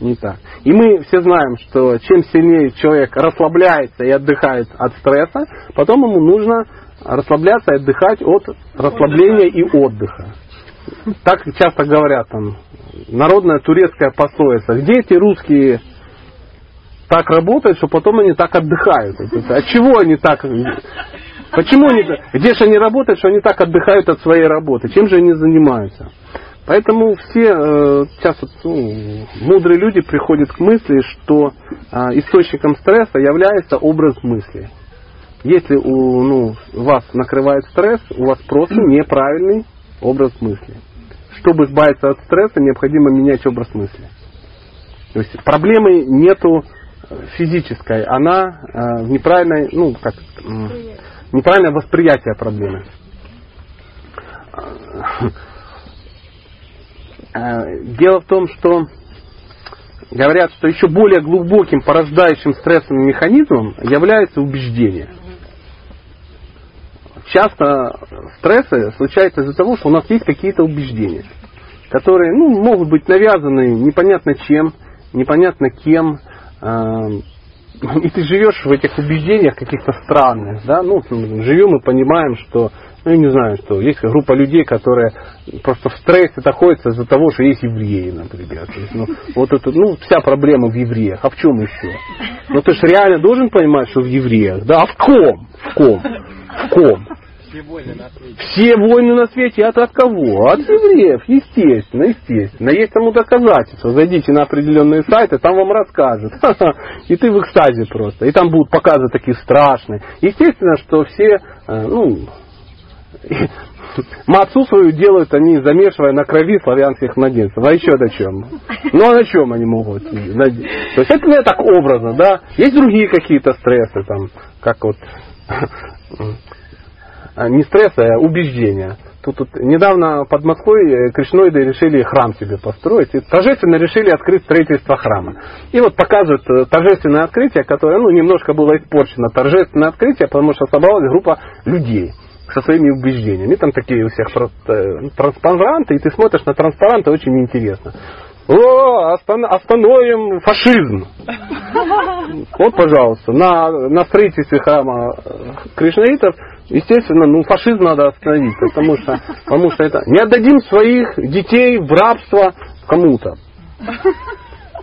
Не так. И мы все знаем, что чем сильнее человек расслабляется и отдыхает от стресса, потом ему нужно расслабляться и отдыхать от расслабления и отдыха. Так часто говорят там, народная турецкая пословица. Где эти русские так работают, что потом они так отдыхают? От чего они так... Почему они... Где же они работают, что они так отдыхают от своей работы? Чем же они занимаются? Поэтому все э, сейчас ну, мудрые люди приходят к мысли, что а, источником стресса является образ мысли. Если у ну, вас накрывает стресс, у вас просто неправильный образ мысли. Чтобы избавиться от стресса, необходимо менять образ мысли. То есть проблемы нету э, физической, она э, в неправильной, ну как, м, неправильное восприятие проблемы. Э, Дело в том, что говорят, что еще более глубоким порождающим стрессовым механизмом является убеждение. Часто стрессы случаются из-за того, что у нас есть какие-то убеждения, которые ну, могут быть навязаны непонятно чем, непонятно кем, э, и ты живешь в этих убеждениях каких-то странных, да, ну, живем и понимаем, что, ну, я не знаю, что есть группа людей, которые просто в стрессе находятся из-за того, что есть евреи, например. То есть, ну, вот это, ну, вся проблема в евреях. А в чем еще? Ну, ты же реально должен понимать, что в евреях, да, а в ком? В ком? В ком? Все войны на свете. Все войны на свете от, от кого? От евреев, естественно, естественно. Есть тому доказательства. Зайдите на определенные сайты, там вам расскажут. И ты в экстазе просто. И там будут показы такие страшные. Естественно, что все, э, ну, Мацу свою делают они, замешивая на крови славянских младенцев. А еще на чем? Ну а на чем они могут? То есть это не так образно, да? Есть другие какие-то стрессы, там, как вот а, не стресса, а убеждения. Тут, тут недавно под Москвой э, кришноиды решили храм себе построить и торжественно решили открыть строительство храма. И вот показывают э, торжественное открытие, которое ну, немножко было испорчено. Торжественное открытие, потому что собралась группа людей со своими убеждениями. Там такие у всех просто э, транспаранты, и ты смотришь на транспаранты, очень интересно. О, остановим фашизм. Вот, пожалуйста, на, на строительстве храма кришнаитов Естественно, ну фашизм надо остановить, потому что, потому что это не отдадим своих детей в рабство кому-то.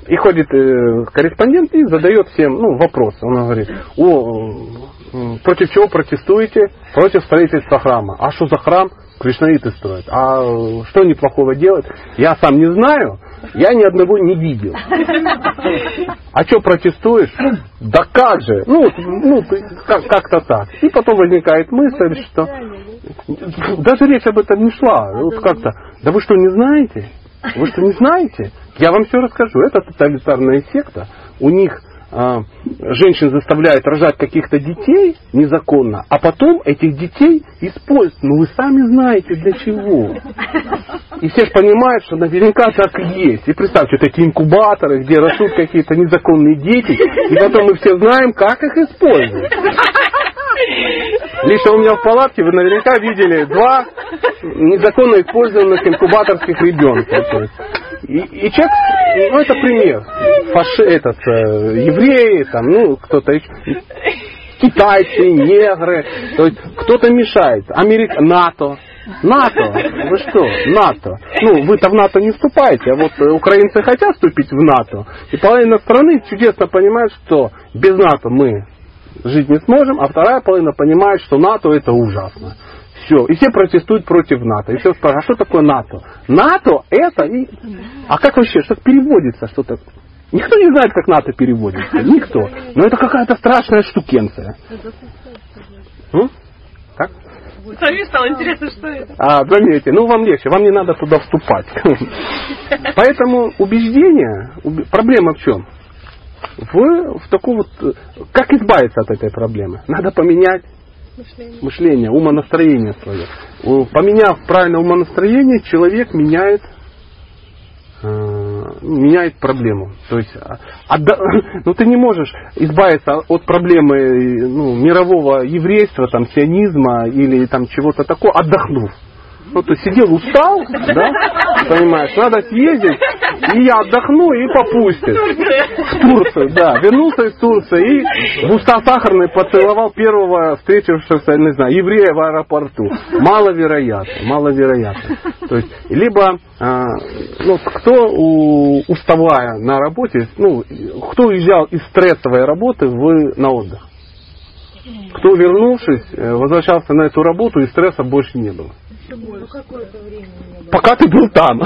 И ходит э, корреспондент и задает всем ну, вопрос. Он говорит, о, против чего протестуете? Против строительства храма. А что за храм? Кришнаиты строят. А что неплохого делать? Я сам не знаю, я ни одного не видел. А что протестуешь? Да как же? Ну, ну как- как-то так. И потом возникает мысль, что даже речь об этом не шла. Вот как-то, да вы что, не знаете? Вы что, не знаете? Я вам все расскажу. Это тоталитарная секта. У них а, женщин заставляют рожать каких-то детей незаконно, а потом этих детей используют. Ну вы сами знаете для чего. И все же понимают, что наверняка так и есть. И представьте, вот эти инкубаторы, где растут какие-то незаконные дети, и потом мы все знаем, как их использовать. Лично у меня в палатке вы наверняка видели два незаконно использованных инкубаторских ребенка. И, и человек, ну это пример, фаши, этот, э, евреи, там, ну кто-то китайцы, негры, то есть кто-то мешает, Америка, НАТО, НАТО, вы что, НАТО? Ну, вы-то в НАТО не вступаете, а вот э, украинцы хотят вступить в НАТО, и половина страны чудесно понимает, что без НАТО мы жить не сможем, а вторая половина понимает, что НАТО это ужасно. Все. И все протестуют против НАТО. И все спрашивают, а что такое НАТО? НАТО это и... А как вообще, что переводится? Что то Никто не знает, как НАТО переводится. Никто. Но это какая-то страшная штукенция. М? Как? Сами стало интересно, что это. А, заметьте, ну вам легче, вам не надо туда вступать. Поэтому убеждение, уб- проблема в чем? В, в таком вот, как избавиться от этой проблемы? Надо поменять мышление, умонастроение свое. Поменяв правильное умонастроение, человек меняет э, меняет проблему. То есть, а, отда- ну ты не можешь избавиться от проблемы ну, мирового еврейства, там, сионизма или там чего-то такого, отдохнув. Ну, ты сидел, устал, да, понимаешь, надо съездить, и я отдохну, и попустит. В Турцию, да. Вернулся из Турции и в уста сахарной поцеловал первого встретившегося, не знаю, еврея в аэропорту. Маловероятно, маловероятно. То есть, либо, а, ну, кто, у- уставая на работе, ну, кто уезжал из стрессовой работы в, на отдых? Кто, вернувшись, э, возвращался на эту работу, и стресса больше не было. Пока ты был там.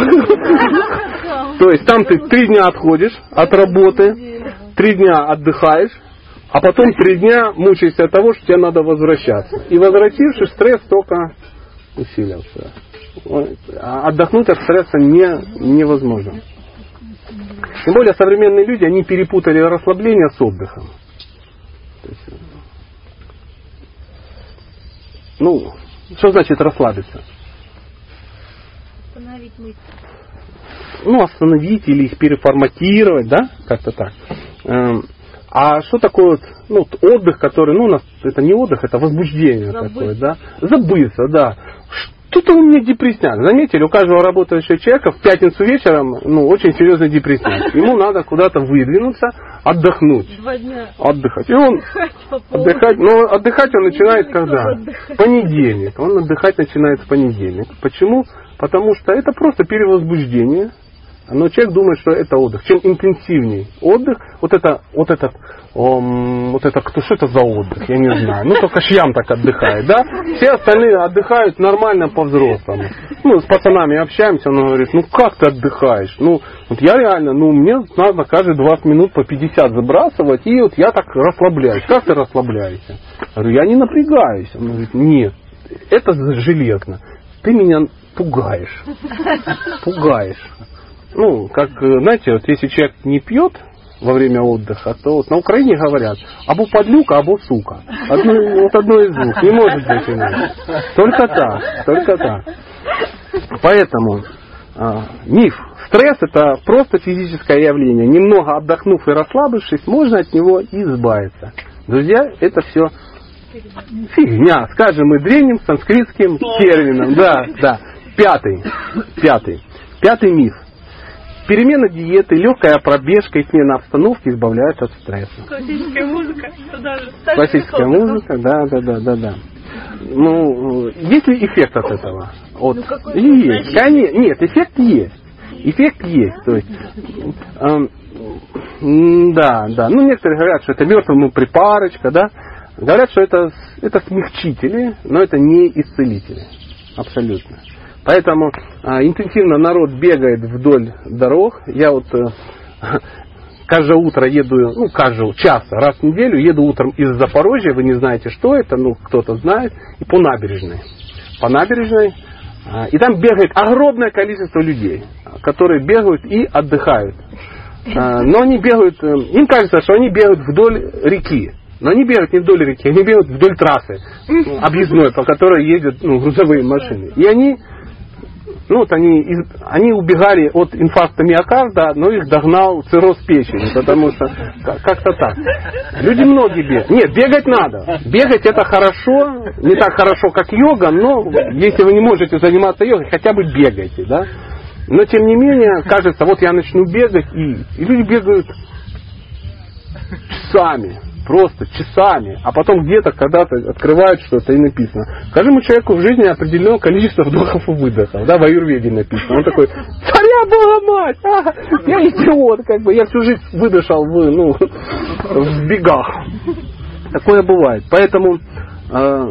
То есть там ты три дня отходишь от работы, три дня отдыхаешь, а потом три дня мучаешься от того, что тебе надо возвращаться. И возвратившись, стресс только усилился. А Отдохнуть от стресса не, невозможно. Тем более современные люди, они перепутали расслабление с отдыхом. Есть, ну, что значит расслабиться? Остановить мысль. ну, остановить или их переформатировать, да, как-то так. А что такое вот, ну, отдых, который, ну, у нас это не отдых, это возбуждение Забыться. такое, да? Забыться, да. Что-то у меня депрессняк. Заметили, у каждого работающего человека в пятницу вечером, ну, очень серьезный депрессняк. Ему надо куда-то выдвинуться, отдохнуть, Два дня отдыхать. И он. Отдыхать, но отдыхать он начинает когда? В понедельник. Он отдыхать начинает в понедельник. Почему? Потому что это просто перевозбуждение. Но человек думает, что это отдых. Чем интенсивнее отдых, вот это, вот это, ом, вот это, кто, что это за отдых, я не знаю. Ну, только шьям так отдыхает, да? Все остальные отдыхают нормально по-взрослому. Ну, с пацанами общаемся, он говорит, ну, как ты отдыхаешь? Ну, вот я реально, ну, мне надо каждые 20 минут по 50 забрасывать, и вот я так расслабляюсь. Как ты расслабляешься? Я говорю, я не напрягаюсь. Он говорит, нет, это железно. Ты меня пугаешь. Пугаешь. Ну, как, э, знаете, вот если человек не пьет во время отдыха, то вот на Украине говорят, або подлюка, або сука. Одно, вот одно из двух. Не может быть иначе. Только так, только так. Поэтому а, миф. Стресс это просто физическое явление. Немного отдохнув и расслабившись, можно от него избавиться. Друзья, это все фигня, скажем мы древним санскритским термином. Да, да. Пятый. Пятый. Пятый миф. Перемена диеты, легкая пробежка и смена обстановки избавляют от стресса. Классическая музыка. Туда же. Классическая музыка, да, да, да, да, да. Ну, есть ли эффект от этого? От... есть, конечно, нет, эффект есть. Эффект есть. То есть, м, да, да. Ну, некоторые говорят, что это мертвому припарочка, да. Говорят, что это, это смягчители, но это не исцелители. Абсолютно. Поэтому а, интенсивно народ бегает вдоль дорог. Я вот э, каждое утро еду, ну, каждое, часто, раз в неделю еду утром из Запорожья, вы не знаете, что это, ну, кто-то знает, и по набережной. По набережной. а, И там бегает огромное количество людей, которые бегают и отдыхают. А, Но они бегают, э, им кажется, что они бегают вдоль реки. Но они бегают не вдоль реки, они бегают вдоль трассы объездной, по которой ездят ну, грузовые машины. И они ну вот они, они убегали от инфаркта миокарда, но их догнал цирроз печени, потому что как- как-то так. Люди многие бегают. Нет, бегать надо. Бегать это хорошо, не так хорошо, как йога, но если вы не можете заниматься йогой, хотя бы бегайте, да. Но тем не менее, кажется, вот я начну бегать, и, и люди бегают часами, просто часами, а потом где-то когда-то открывают что-то и написано. Каждому человеку в жизни определенное количество вдохов и выдохов, да, в аюрведе написано. Он такой, царя Бога мать, а, я идиот, как бы, я всю жизнь выдышал в, ну, в бегах. Такое бывает. Поэтому э,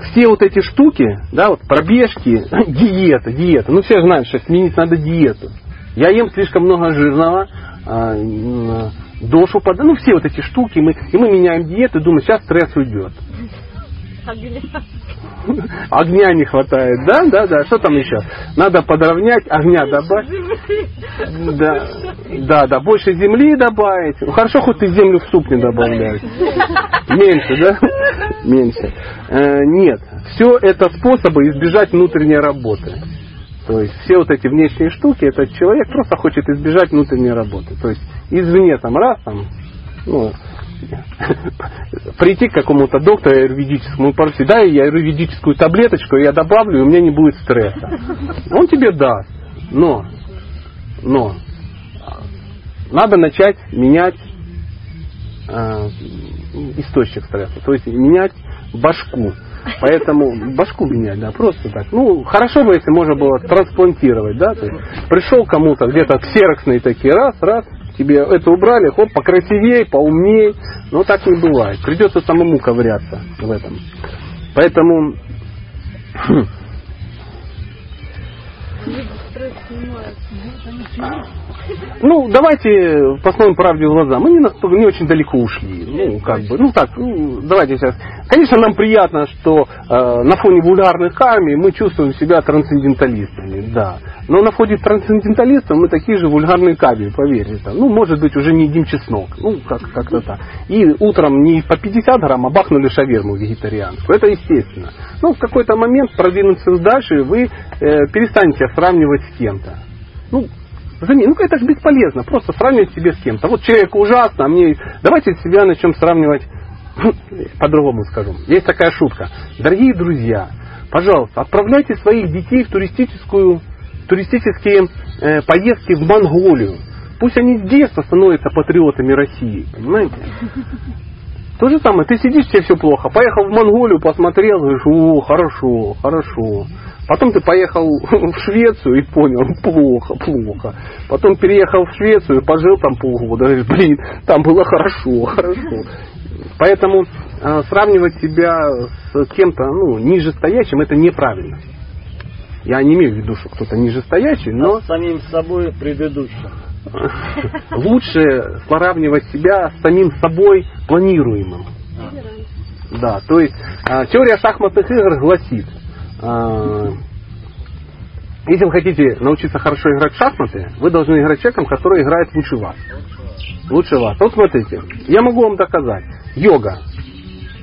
все вот эти штуки, да, вот пробежки, диета, диета. Ну, все знают, что сменить надо диету. Я ем слишком много жирного, а, дошу под... Ну, все вот эти штуки, мы, и мы меняем диету, думаем, сейчас стресс уйдет. Огня не хватает, да, да, да. Что там еще? Надо подровнять, огня добавить. Да, да, да, больше земли добавить. Ну, хорошо, хоть ты землю в суп не добавляешь. Меньше, да? Меньше. Э, нет, все это способы избежать внутренней работы. То есть все вот эти внешние штуки, этот человек просто хочет избежать внутренней работы. То есть извне там раз, там, ну, прийти к какому-то доктору аюрведическому и попросить, дай я аюрведическую таблеточку, я добавлю, и у меня не будет стресса. Он тебе даст. Но, но, надо начать менять э, источник стресса, то есть менять башку. Поэтому башку менять, да, просто так. Ну, хорошо бы, если можно было трансплантировать, да, то есть пришел кому-то где-то ксероксные такие, раз, раз, тебе это убрали, хоп, покрасивей, поумней. Но так не бывает. Придется самому ковыряться в этом. Поэтому снимается. Ну, давайте посмотрим правде в глаза. Мы не, настолько, не очень далеко ушли. Ну, как бы, ну так, ну, давайте сейчас. Конечно, нам приятно, что э, на фоне вульгарных кармий мы чувствуем себя трансценденталистами, да. Но на фоне трансценденталистов мы такие же вульгарные кармии, поверьте. Там. Ну, может быть, уже не едим чеснок. Ну, как, как-то так. И утром не по 50 грамм, а бахнули шаверму вегетарианскую. Это естественно. Ну, в какой-то момент, продвинувшись дальше, вы э, перестанете сравнивать с кем-то. Ну, зани- ну это же бесполезно, просто сравнивать себя с кем-то. Вот человек ужасно, а мне... Давайте себя начнем сравнивать, по-другому скажу. Есть такая шутка. Дорогие друзья, пожалуйста, отправляйте своих детей в туристическую, туристические э, поездки в Монголию. Пусть они с детства становятся патриотами России, понимаете? То же самое, ты сидишь, тебе все плохо. Поехал в Монголию, посмотрел, говоришь, о, хорошо, хорошо. Потом ты поехал в Швецию и понял, плохо, плохо. Потом переехал в Швецию, пожил там полгода, блин, там было хорошо, хорошо. Поэтому э, сравнивать себя с кем-то ну, нижестоящим это неправильно. Я не имею в виду, что кто-то нижестоящий, но Но с самим собой предыдущим. лучше сравнивать себя с самим собой планируемым. Да, то есть а, теория шахматных игр гласит, а, если вы хотите научиться хорошо играть в шахматы, вы должны играть человеком, который играет лучше вас. Лучше вас. Вот смотрите, я могу вам доказать. Йога.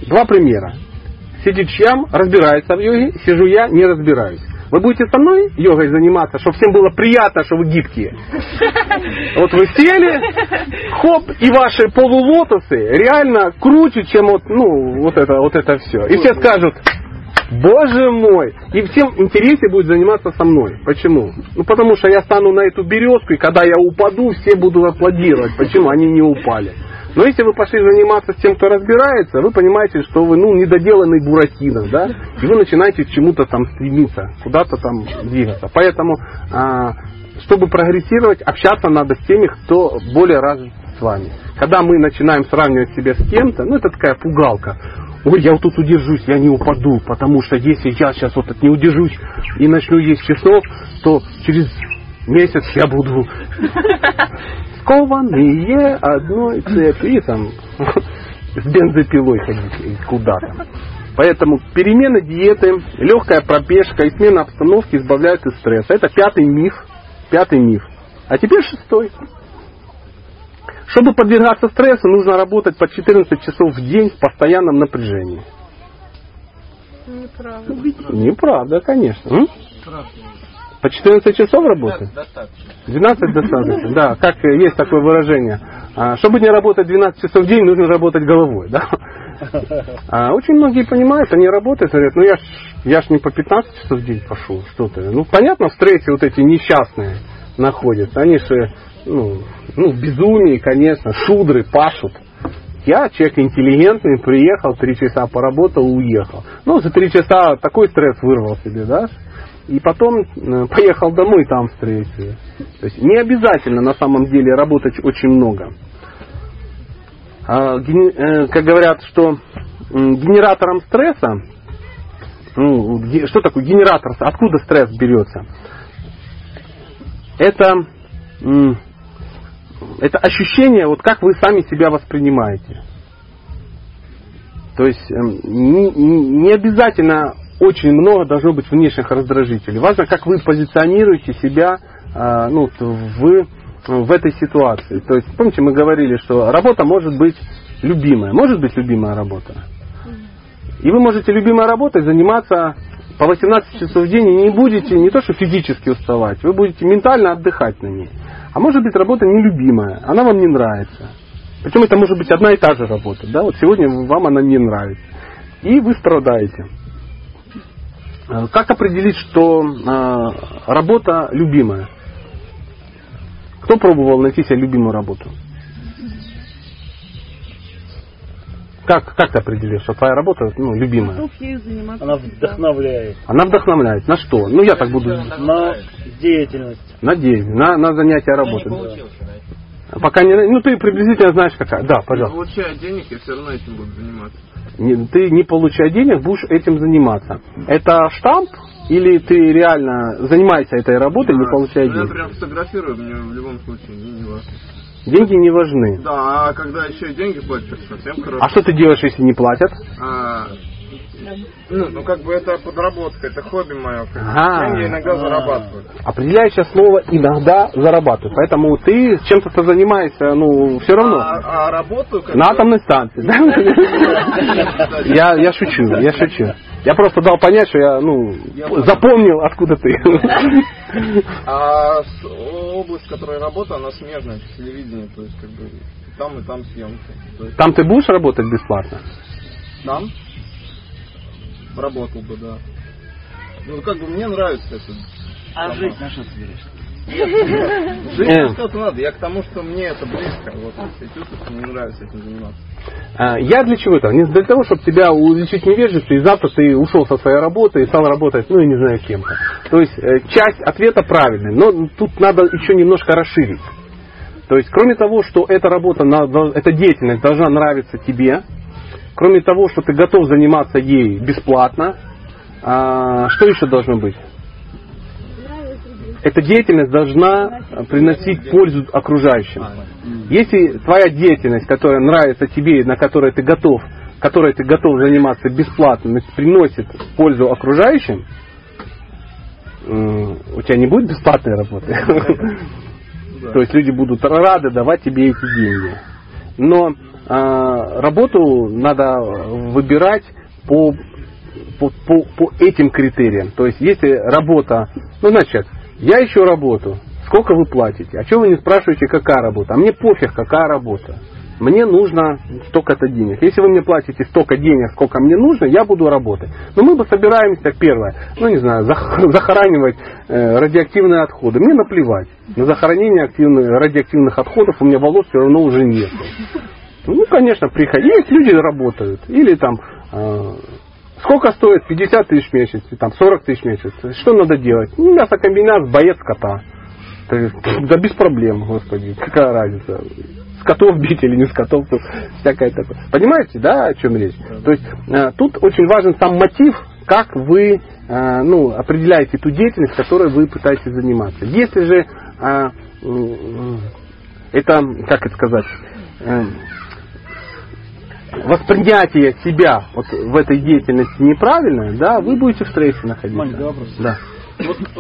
Два примера. Сидит Чьям, разбирается в йоге, сижу я, не разбираюсь. Вы будете со мной йогой заниматься, чтобы всем было приятно, что вы гибкие. Вот вы сели, хоп, и ваши полулотосы реально круче, чем вот, ну, вот это, вот это все. И все скажут, Боже мой! И всем интереснее будет заниматься со мной. Почему? Ну потому что я стану на эту березку, и когда я упаду, все будут аплодировать. Почему? Они не упали. Но если вы пошли заниматься с тем, кто разбирается, вы понимаете, что вы ну, недоделанный буратино, да, и вы начинаете к чему-то там стремиться, куда-то там двигаться. Поэтому, а, чтобы прогрессировать, общаться надо с теми, кто более развит с вами. Когда мы начинаем сравнивать себя с кем-то, ну это такая пугалка. Ой, я вот тут удержусь, я не упаду, потому что если я сейчас вот так не удержусь и начну есть чеснок, то через месяц я буду скованные одной цепью и там с бензопилой ходить куда-то. Поэтому перемена диеты, легкая пробежка и смена обстановки избавляют от стресса. Это пятый миф. Пятый миф. А теперь шестой. Чтобы подвергаться стрессу, нужно работать по 14 часов в день в постоянном напряжении. Неправда. Неправда, конечно. М? По 14 часов работать? Достаточно. 12 достаточно, да. Как э, есть такое выражение. А, Чтобы не работать 12 часов в день, нужно работать головой, да. А очень многие понимают, они работают, говорят, ну я ж, я ж не по 15 часов в день пошел, что ты. Ну понятно, в стрессе вот эти несчастные находятся. Они же, ну, ну в безумии, конечно, шудры пашут. Я человек интеллигентный, приехал, три часа поработал, уехал. Ну, за три часа такой стресс вырвал себе, да? И потом э, поехал домой, там встретили. То есть не обязательно на самом деле работать очень много. А, э, как говорят, что генератором стресса, ну, что такое генератор, откуда стресс берется? Это, это ощущение, вот как вы сами себя воспринимаете. То есть эм, не, не- обязательно очень много должно быть внешних раздражителей. Важно, как вы позиционируете себя а, ну, в, в этой ситуации. То есть, помните, мы говорили, что работа может быть любимая. Может быть любимая работа. И вы можете любимой работой заниматься по 18 часов в день и не будете не то что физически уставать, вы будете ментально отдыхать на ней. А может быть работа нелюбимая, она вам не нравится. Причем это может быть одна и та же работа. Да? Вот сегодня вам она не нравится. И вы страдаете. Э, Как определить, что э, работа любимая? Кто пробовал найти себе любимую работу? Как, как ты определишь, что твоя работа ну, любимая? Она вдохновляет. Она вдохновляет. На что? Ну, я так буду. На деятельность. На день, на, на занятие Я не работы. получился найти. Пока не. Ну, ты приблизительно знаешь, какая. Да, пожалуйста. Получая денег, я все равно этим буду заниматься. Не- ты не получая денег, будешь этим заниматься. Это штамп или ты реально занимаешься этой работой, не получая Ну, Я денег? прям фотографирую, мне в любом случае не, не важно. Деньги не важны. Да, а когда еще и деньги платят, совсем хорошо. А что ты делаешь, если не платят? А, Ну, ну как бы это подработка, это хобби мое. Ага. Деньги иногда зарабатываю. Определяющее слово иногда зарабатывает. Поэтому ты чем-то занимаешься, ну, все равно. А, а работаю как На атомной станции. Я, я шучу, я шучу. Я просто дал понять, что я, ну, запомнил, откуда ты. А область, в которой я работаю, она смежная, телевидение, то есть как бы там и там съемки. То Там ты будешь работать бесплатно? там работал бы, да. Ну как бы мне нравится это. А жить на что собираешься? Жить Э. рассказывать надо. Я к тому, что мне это близко. Вот что мне нравится этим заниматься. А, Я для чего это? Не для того, чтобы тебя уличить в невежестве, и завтра ты ушел со своей работы и стал работать, ну, я не знаю, кем-то. То есть, э, часть ответа правильная, но тут надо еще немножко расширить. То есть, кроме того, что эта работа, эта деятельность должна нравиться тебе, кроме того, что ты готов заниматься ей бесплатно, а, что еще должно быть? Эта деятельность должна приносить пользу окружающим. Если твоя деятельность, которая нравится тебе, и на которой ты готов, которой ты готов заниматься бесплатно, но приносит пользу окружающим, у тебя не будет бесплатной работы. То есть люди будут рады давать тебе эти деньги. Но работу надо выбирать по, по, по, по этим критериям. То есть если работа, ну значит, я ищу работу, сколько вы платите? А что вы не спрашиваете, какая работа? А мне пофиг, какая работа. Мне нужно столько-то денег. Если вы мне платите столько денег, сколько мне нужно, я буду работать. Но мы бы собираемся, первое, ну не знаю, зах- захоранивать э, радиоактивные отходы. Мне наплевать. На захоронение активных, радиоактивных отходов у меня волос все равно уже нет. Ну, конечно, приходи. Есть люди работают. Или там, э, сколько стоит 50 тысяч в месяц, там 40 тысяч в месяц. Что надо делать? Ну, мясокомбинат, боец кота. То есть, Да без проблем, господи, какая разница. С котов бить или не с котов, тут всякое такое. Понимаете, да, о чем речь? То есть э, тут очень важен сам мотив, как вы э, ну, определяете ту деятельность, которой вы пытаетесь заниматься. Если же э, это, как это сказать, воспринятие себя вот в этой деятельности неправильное, да, вы будете в стрессе находиться. Маленький вопрос. Да. Вот э,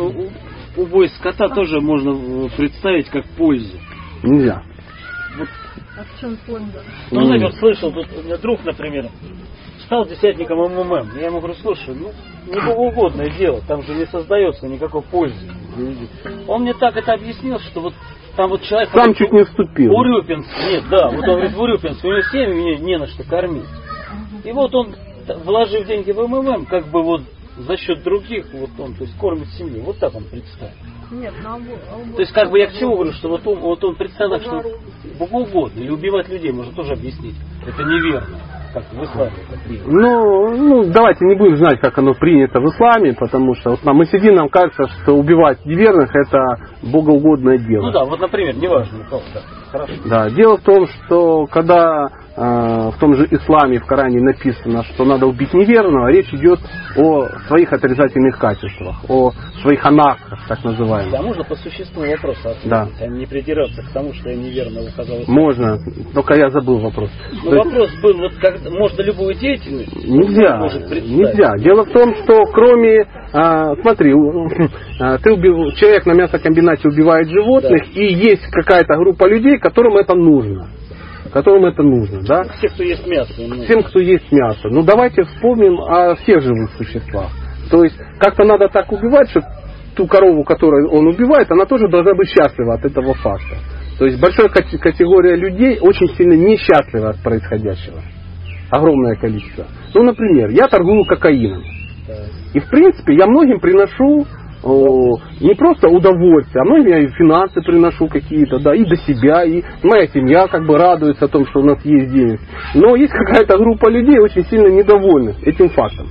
у- убой скота тоже можно э, представить как пользу. Нельзя. А в чем польза? Ну, знаете, вот слышал, тут у меня друг, например, стал десятником МММ. Я ему говорю, слушай, ну, не богоугодное дело, там же не создается никакой пользы. Он мне так это объяснил, что вот там вот человек... Сам чуть не вступил. В Урюпинск, нет, да, вот он говорит, в Урюпинск, у него семьи не, не на что кормить. И вот он, вложив деньги в МММ, как бы вот за счет других, вот он, то есть кормит семью. Вот так он представил. Нет, наоборот. То есть как бы я к чему говорю, что вот он, вот он представляет, что богоугодно, или убивать людей можно тоже объяснить. Это неверно, как в исламе это принято. Ну, ну, давайте не будем знать, как оно принято в исламе, потому что вот нам, мы сидим, нам кажется, что убивать неверных это богоугодное дело. Ну да, вот, например, неважно, кого, да. Хорошо. Да, дело в том, что когда э, в том же исламе, в Коране написано, что надо убить неверного, речь идет о своих отрицательных качествах, о своих анархах, так называемых. Да, можно по существу вопроса ответить, Да. а не придираться к тому, что я неверно указал. Можно, только я забыл вопрос. Ну, То есть- вопрос был, вот как можно любую деятельность Нельзя, нельзя. Дело в том, что кроме, а, смотри, а, ты убив- человек на мясокомбинате убивает животных, и есть какая-то группа людей, которым это нужно. Которым это нужно, да? Все, кто ест мясо. ну, Всем, кто есть мясо. Ну давайте вспомним о всех живых существах. То есть как-то надо так убивать, чтобы ту корову, которую он убивает, она тоже должна быть счастлива от этого факта. То есть большая кате- категория людей очень сильно несчастлива от происходящего. Огромное количество. Ну, например, я торгую кокаином. И в принципе я многим приношу о, не просто удовольствие, а многим я и финансы приношу какие-то, да, и до себя, и моя семья как бы радуется о том, что у нас есть деньги. Но есть какая-то группа людей очень сильно недовольных этим фактом.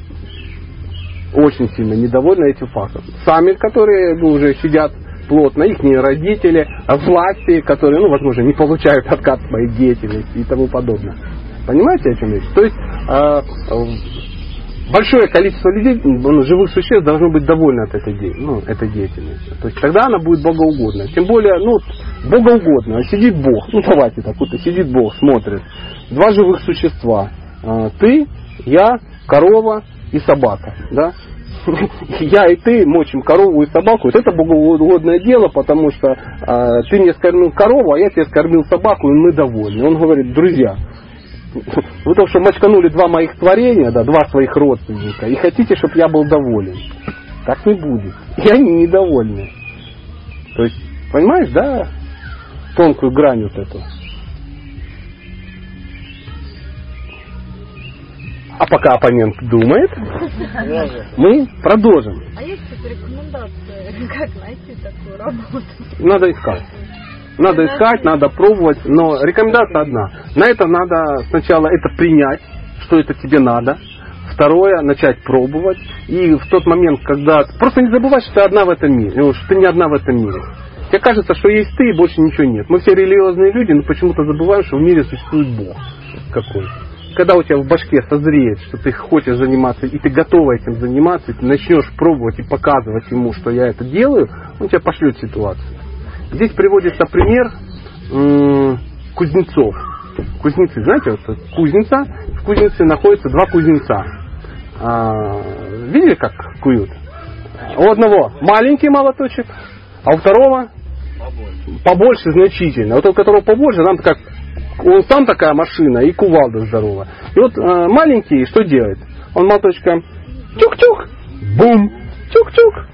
Очень сильно недовольны этим фактом. Сами, которые ну, уже сидят плотно, их родители, а власти, которые, ну, возможно, не получают откат своей деятельности и тому подобное. Понимаете, о чем речь? То есть а, а, большое количество людей, ну, живых существ должно быть довольны от этой, де- ну, этой деятельности. То есть тогда она будет богоугодна. Тем более, ну, богоугодно. Сидит Бог, ну давайте так, вот сидит Бог, смотрит. Два живых существа. А, Ты, я корова и собака, да? Я и ты мочим корову и собаку, вот это богоугодное дело, потому что э, ты мне скормил корову, а я тебе скормил собаку, и мы довольны. Он говорит, друзья, вы только что мочканули два моих творения, да, два своих родственника, и хотите, чтобы я был доволен. Так не будет. И они недовольны. То есть, понимаешь, да, тонкую грань вот эту. А пока оппонент думает, мы продолжим. А есть рекомендации, как найти такую работу? Надо искать. Надо искать, надо пробовать, но рекомендация одна. На это надо сначала это принять, что это тебе надо. Второе, начать пробовать. И в тот момент, когда... Просто не забывай, что ты одна в этом мире. Что ты не одна в этом мире. Тебе кажется, что есть ты и больше ничего нет. Мы все религиозные люди, но почему-то забываем, что в мире существует Бог какой-то когда у тебя в башке созреет, что ты хочешь заниматься, и ты готова этим заниматься, и ты начнешь пробовать и показывать ему, что я это делаю, он тебя пошлет ситуацию. Здесь приводится пример кузнецов. Кузнецы, знаете, вот кузница, в кузнице находятся два кузнеца. А, видели, как куют? У одного маленький молоточек, а у второго побольше, побольше значительно. Вот у которого побольше, там как он сам такая машина и кувалда здорова. И вот э, маленький что делает? Он молоточком тюк-тюк, бум, тюк-тюк,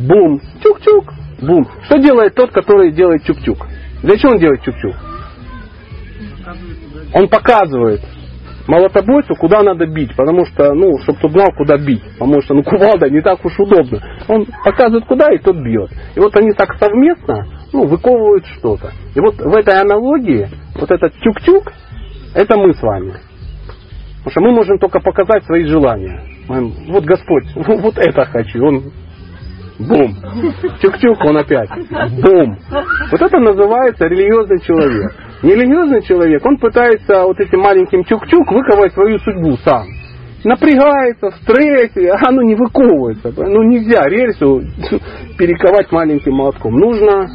бум, тюк-тюк, бум. Что делает тот, который делает тюк-тюк? Для чего он делает тюк-тюк? Он показывает молотобойцу, куда надо бить, потому что, ну, чтобы тот знал, куда бить, потому что, ну, кувалда не так уж удобно. Он показывает, куда, и тот бьет. И вот они так совместно, ну, выковывают что-то. И вот в этой аналогии, вот этот тюк-тюк, это мы с вами. Потому что мы можем только показать свои желания. Вот Господь, вот это хочу. Он бум. Тюк-тюк, он опять. Бум. Вот это называется религиозный человек. Нерелигиозный человек, он пытается вот этим маленьким чук-чук выковать свою судьбу сам. Напрягается в стрессе, а оно не выковывается. Ну нельзя рельсу перековать маленьким молотком. Нужно,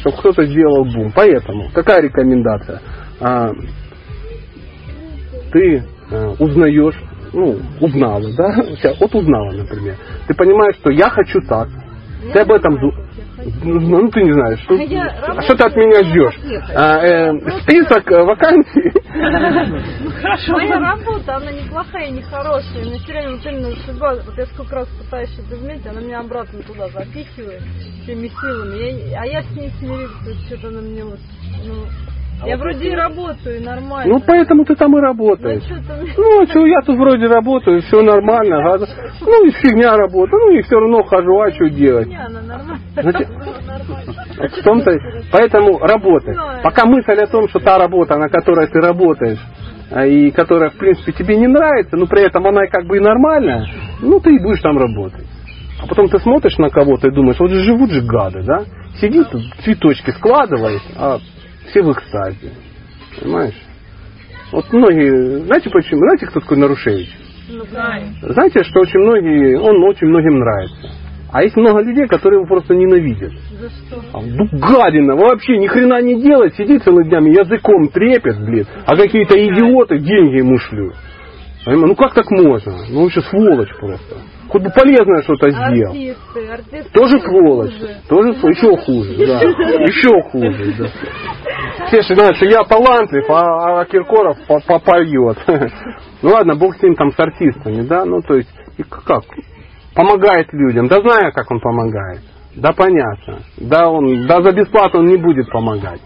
чтобы кто-то сделал бум. Поэтому, какая рекомендация? А, ты а, узнаешь, ну, узнала, да? Вот узнала, например. Ты понимаешь, что я хочу так. Ты об этом ну, ну, ты не знаешь. Что, а что ты от меня ждешь? А, э, список э, вакансий? Моя работа, она неплохая, не хорошая. Мне все время вот именно судьба, вот я сколько раз пытаюсь что-то изменить, она меня обратно туда запихивает всеми силами. Я, а я с ней смириться, что-то на мне вот, ну, а я вот вроде и работаю, нормально. Ну, поэтому ты там и работаешь. Ну, ну что, я тут вроде работаю, все нормально. А, ну, и фигня работа, ну, и все равно хожу, а что делать? Фигня, она нормально. Значит, в том-то, поэтому работай. Пока мысль о том, что та работа, на которой ты работаешь, а, и которая, в принципе, тебе не нравится, но при этом она как бы и нормальная, ну, ты и будешь там работать. А потом ты смотришь на кого-то и думаешь, вот же живут же гады, да? Сидит, цветочки складывает, а все в экстазе. Понимаешь? Вот многие, знаете почему? Знаете, кто такой Нарушевич? Ну, знаю. Знаете, что очень многие, он очень многим нравится. А есть много людей, которые его просто ненавидят. За что? А, ну, гадина, вообще ни хрена не делает, сидит целыми днями, языком трепет, блин, а какие-то идиоты деньги ему шлют. Ну как так можно? Ну вообще сволочь просто. Хоть бы полезное что-то сделал. Артисты, артисты тоже сволочь. Хуже. Тоже еще хуже, да. Еще хуже, да. Все знают, что я талантлив, а, а Киркоров попоет. Ну ладно, бог с ним там с артистами, да, ну то есть, и как? Помогает людям. Да знаю, как он помогает. Да понятно. Да, он, да за бесплатно он не будет помогать.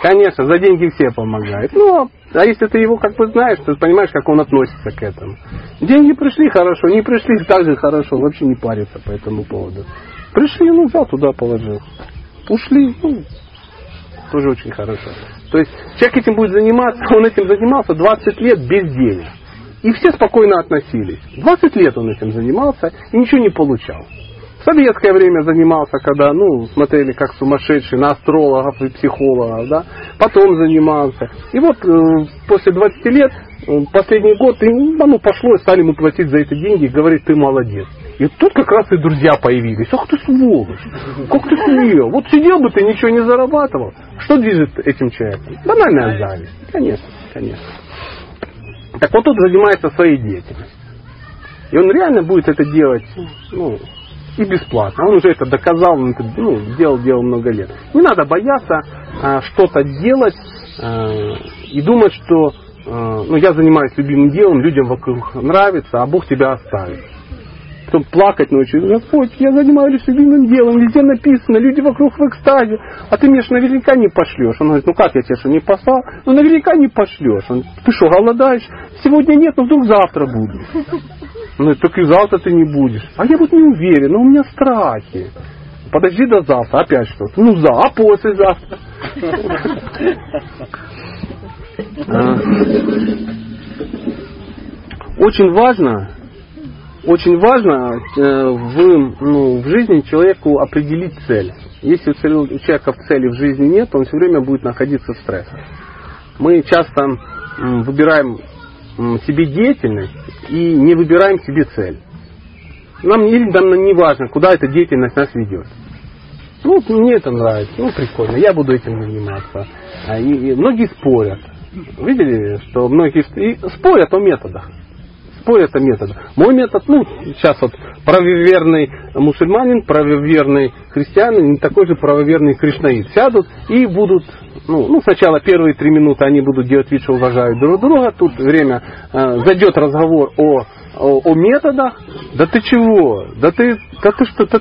Конечно, за деньги все помогают. Ну, а если ты его как бы знаешь, то понимаешь, как он относится к этому. Деньги пришли хорошо, не пришли так же хорошо, вообще не парится по этому поводу. Пришли, ну взял туда положил. Ушли, ну, тоже очень хорошо. То есть человек этим будет заниматься, он этим занимался 20 лет без денег. И все спокойно относились. 20 лет он этим занимался и ничего не получал. В советское время занимался, когда, ну, смотрели как сумасшедший на астрологов и психологов, да. Потом занимался. И вот э, после 20 лет, э, последний год, и, ну, пошло, и стали ему платить за эти деньги, и говорит, ты молодец. И тут как раз и друзья появились. Ах ты сволочь, как ты смел. Вот сидел бы ты, ничего не зарабатывал. Что движет этим человеком? Банальная зависть. Конечно, конечно. Так вот тут занимается своей деятельностью. И он реально будет это делать ну, и бесплатно. Он уже это доказал, он это ну, делал, делал много лет. Не надо бояться а, что-то делать а, и думать, что а, ну, я занимаюсь любимым делом, людям вокруг нравится, а Бог тебя оставит. Потом плакать ночью. Господь, я занимаюсь любимым делом, везде написано, люди вокруг в экстазе, а ты мне ж наверняка не пошлешь. Он говорит, ну как я тебе что, не послал? Ну наверняка не пошлешь. Он, ты что, голодаешь? Сегодня нет, но вдруг завтра буду. Ну, так и завтра ты не будешь. А я вот не уверен, но у меня страхи. Подожди до завтра, опять что-то. Ну, за, а послезавтра. А. Очень важно, очень важно э, в, ну, в жизни человеку определить цель. Если у человека цели в жизни нет, он все время будет находиться в стрессе. Мы часто выбираем себе деятельность и не выбираем себе цель. Нам, нам не важно, куда эта деятельность нас ведет. Ну, мне это нравится, ну, прикольно, я буду этим заниматься. А, и, и многие спорят. Видели, что многие и спорят о методах. Спорят о методах. Мой метод, ну, сейчас вот правоверный мусульманин, правоверный христианин и такой же правоверный кришнаит сядут и будут ну, ну, сначала первые три минуты они будут делать вид, что уважают друг друга. Тут время э, зайдет разговор о, о, о методах. Да ты чего? Да ты, да ты что? Да,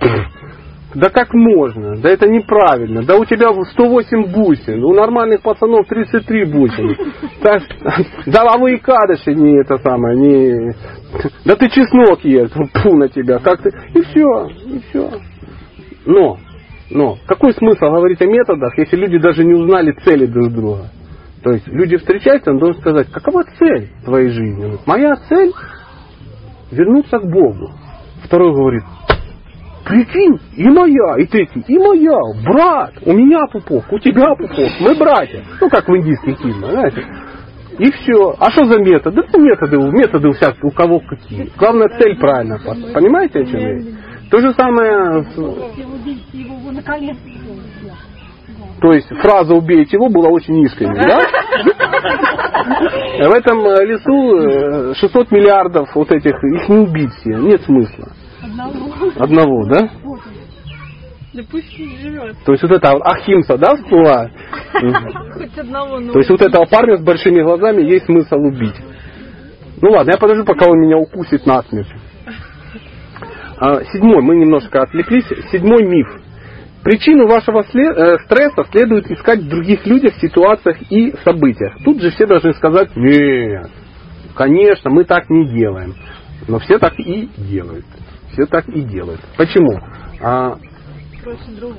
да как можно? Да это неправильно. Да у тебя 108 бусин, у нормальных пацанов 33 бусин. Так, да а вы и кадыши не это самое, не... Да ты чеснок ешь, фу на тебя, как ты... И все, и все. Но но какой смысл говорить о методах, если люди даже не узнали цели друг друга? То есть люди встречаются, он должен сказать, какова цель твоей жизни? Моя цель вернуться к Богу. Второй говорит, прикинь, и моя, и третий, и моя, брат, у меня пупок, у тебя пупок, мы братья. Ну, как в индийских фильмах, знаете. И все. А что за методы? Ну, методы, методы у всяких, у кого какие. Главное, цель правильно. Понимаете, о чем я? То же самое... То есть фраза «убейте его» была очень искренней, да? В этом э, лесу 600 э, миллиардов вот этих, их не убить все, нет смысла. Одного. Одного, да? Да пусть не живет. То есть вот это Ахимса, да, всплыла? Хоть одного, То есть вот этого парня с большими глазами есть смысл убить. Ну ладно, я подожду, пока он меня укусит насмерть. А, седьмой, мы немножко отвлеклись. Седьмой миф. Причину вашего э, стресса следует искать в других людях, ситуациях и событиях. Тут же все должны сказать, нет, конечно, мы так не делаем. Но все так и делают. Все так и делают. Почему? А, проще другого.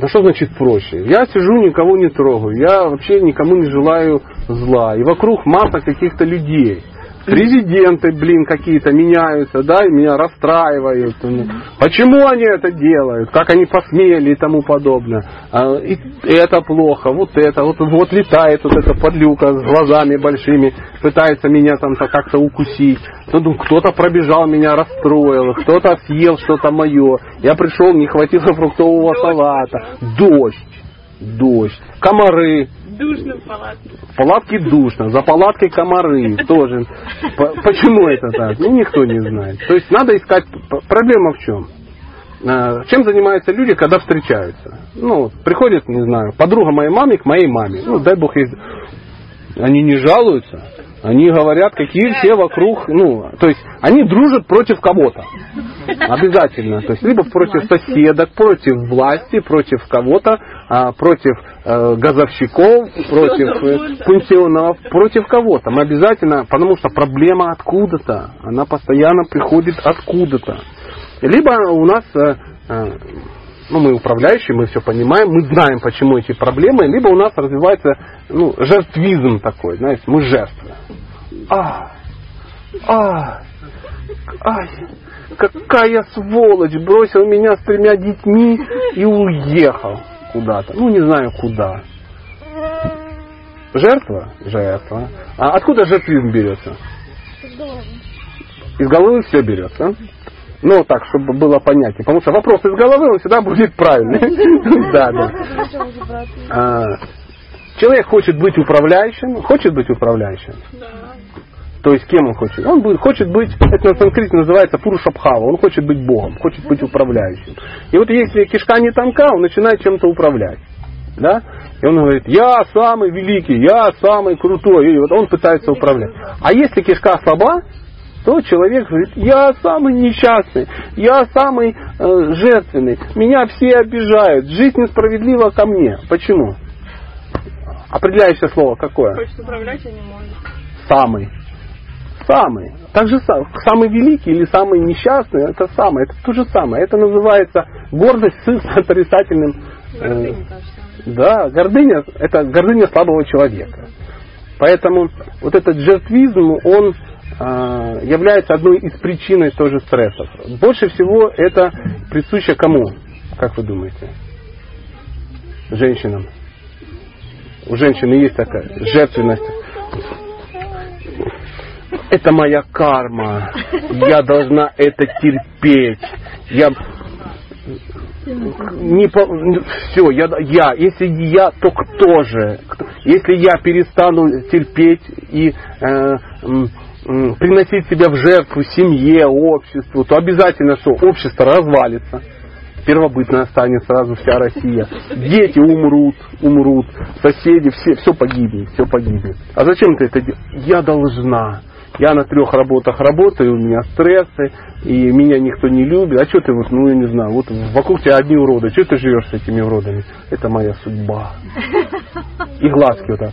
Да что значит проще? Я сижу, никого не трогаю. Я вообще никому не желаю зла. И вокруг масса каких-то людей президенты, блин, какие-то меняются, да, и меня расстраивают. Почему они это делают? Как они посмели и тому подобное? А, и это плохо, вот это, вот, вот летает вот эта подлюка с глазами большими, пытается меня там как-то укусить. Ну, кто-то пробежал, меня расстроил, кто-то съел что-то мое. Я пришел, не хватило фруктового салата. Дождь, дождь, комары, Душно в палатке. В палатке душно, за палаткой комары тоже. Почему это так? Ну, никто не знает. То есть надо искать... Проблема в чем? А, чем занимаются люди, когда встречаются? Ну, приходит, не знаю, подруга моей мамы к моей маме. Ну, дай бог ей... Они не жалуются. Они говорят, какие все вокруг, ну, то есть они дружат против кого-то. Обязательно. То есть либо против соседок, против власти, против кого-то, а, против э, газовщиков, против э, пенсионеров, против кого-то. Мы обязательно, потому что проблема откуда-то, она постоянно приходит откуда-то. Либо у нас э, ну, мы управляющие, мы все понимаем, мы знаем, почему эти проблемы, либо у нас развивается ну, жертвизм такой, знаете, мы жертвы. А, а, ай, какая сволочь, бросил меня с тремя детьми и уехал куда-то. Ну, не знаю куда. Жертва? Жертва. А откуда жертвизм берется? Из головы. Из головы все берется. Ну, так, чтобы было понятнее. Потому что вопрос из головы, он всегда будет правильный. Да, да. А, человек хочет быть управляющим. Хочет быть управляющим? То есть кем он хочет? Он будет, хочет быть, это на санскрите называется Пурушабхава, он хочет быть Богом, хочет быть управляющим. И вот если кишка не тонка, он начинает чем-то управлять. Да? И он говорит, я самый великий, я самый крутой. И вот он пытается управлять. А если кишка слаба, то человек говорит, я самый несчастный, я самый э, жертвенный, меня все обижают, жизнь несправедлива ко мне. Почему? Определяющее слово какое? Хочет управлять, а не может. Самый. Самый. Так же сам- самый великий или самый несчастный, это самое, это то же самое. Это называется гордость с отрицательным. э, Гордыня, да, гордыня, это гордыня слабого человека. Поэтому вот этот жертвизм, он является одной из причин тоже стрессов. Больше всего это присуще кому, как вы думаете? Женщинам. У женщины есть такая жертвенность. Это моя карма. Я должна это терпеть. Я не по... все, я, я, если я, то кто же? Если я перестану терпеть и э, приносить себя в жертву семье, обществу, то обязательно что? Общество развалится. Первобытно останется сразу вся Россия. Дети умрут, умрут, соседи, все, все погибнет, все погибнет. А зачем ты это делаешь? Я должна. Я на трех работах работаю, у меня стрессы, и меня никто не любит. А что ты вот, ну я не знаю, вот вокруг тебя одни уроды, что ты живешь с этими уродами? Это моя судьба. И глазки вот так.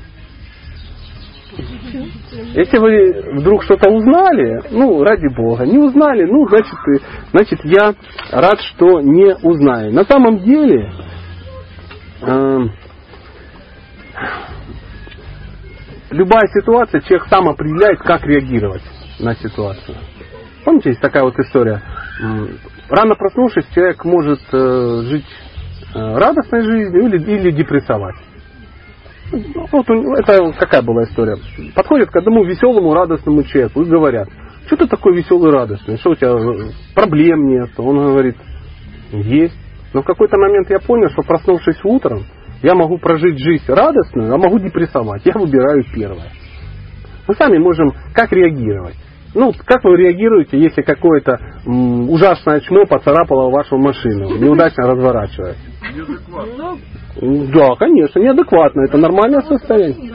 Если вы вдруг что-то узнали, ну, ради бога, не узнали, ну, значит, и- значит я рад, что не узнаю. На самом деле, эм, любая ситуация, человек сам определяет, как реагировать на ситуацию. Помните, есть такая вот история. Рано проснувшись, человек может э, жить э, радостной жизнью или, или депрессовать. Вот это какая была история? Подходят к одному веселому, радостному человеку и говорят, что ты такой веселый, радостный, что у тебя э, проблем нет? Он говорит, есть. Но в какой-то момент я понял, что проснувшись утром, я могу прожить жизнь радостную, а могу депрессовать. Я выбираю первое. Мы сами можем как реагировать. Ну, как вы реагируете, если какое-то ужасное чмо поцарапало вашу машину, неудачно разворачиваясь? Да, конечно, неадекватно. Это нормальное состояние.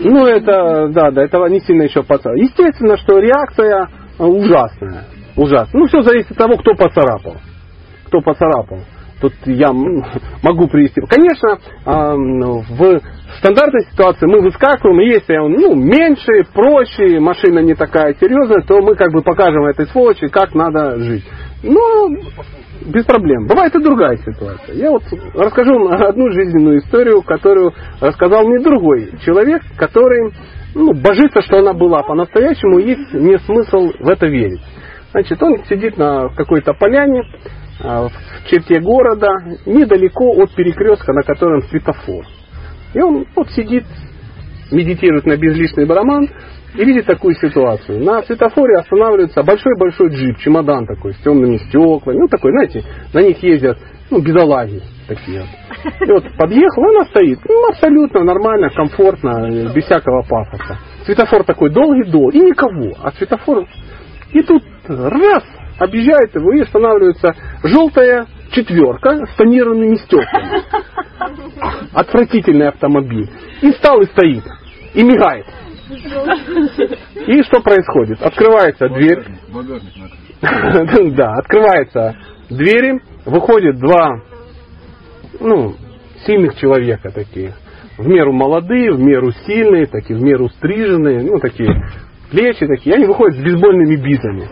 Ну, это, да, да, этого не сильно еще поцарапал. Естественно, что реакция ужасная. Ужасная. Ну, все зависит от того, кто поцарапал. Кто поцарапал. Тут я могу привести. Конечно, ну, в стандартной ситуации мы выскакиваем, и если он ну, меньше, проще, машина не такая серьезная, то мы как бы покажем этой сволочи, как надо жить. Но без проблем. Бывает и другая ситуация. Я вот расскажу одну жизненную историю, которую рассказал мне другой человек, который ну, божится, что она была по-настоящему, и есть не смысл в это верить. Значит, он сидит на какой-то поляне а, в черте города, недалеко от перекрестка, на котором светофор. И он вот сидит, медитирует на безличный барабан и видит такую ситуацию. На светофоре останавливается большой-большой джип, чемодан такой, с темными стеклами. Ну, такой, знаете, на них ездят, ну, бедолаги такие. И вот подъехал, она стоит. Ну, абсолютно нормально, комфортно, без всякого пафоса. Светофор такой долгий-долгий, и никого. А светофор... И тут раз, объезжает его и останавливается желтая четверка с тонированными стеклами. Отвратительный автомобиль. И встал и стоит. И мигает. И что происходит? Открывается дверь. Да, открывается двери, выходят два ну, сильных человека такие. В меру молодые, в меру сильные, такие, в меру стриженные, ну, такие плечи такие. Они выходят с бейсбольными битами.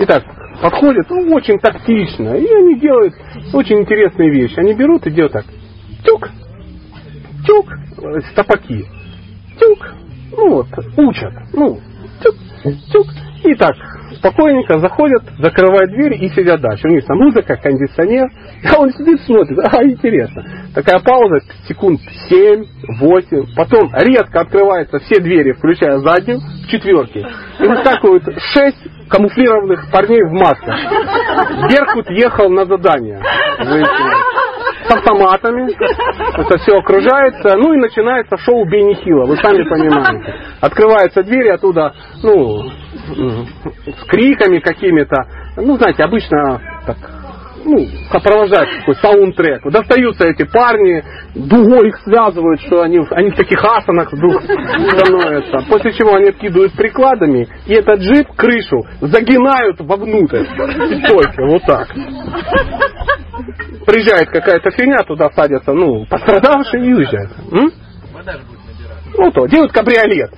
Итак, подходят, ну, очень тактично. И они делают очень интересные вещи. Они берут и делают так. Тюк, тюк, стопаки. Тюк, ну вот, учат. Ну, тюк, тюк. И так, спокойненько заходят, закрывают дверь и сидят дальше. У них там музыка, кондиционер. А он сидит, смотрит. А, интересно. Такая пауза, секунд 7, 8. Потом резко открываются все двери, включая заднюю, в четверке. И выскакивают шесть камуфлированных парней в масках. Беркут ехал на задание. Вы понимаете. С автоматами. Это все окружается. Ну и начинается шоу Бенни Хилла, вы сами понимаете. Открываются двери оттуда, ну, с криками какими-то. Ну, знаете, обычно так ну, сопровождать такой саундтрек. Достаются эти парни, дугой их связывают, что они, они в таких асанах вдруг становятся. После чего они откидывают прикладами, и этот джип, крышу, загинают вовнутрь. Только вот так. Приезжает какая-то фигня, туда садятся, ну, пострадавшие и уезжают. М? Ну то, делают кабриолет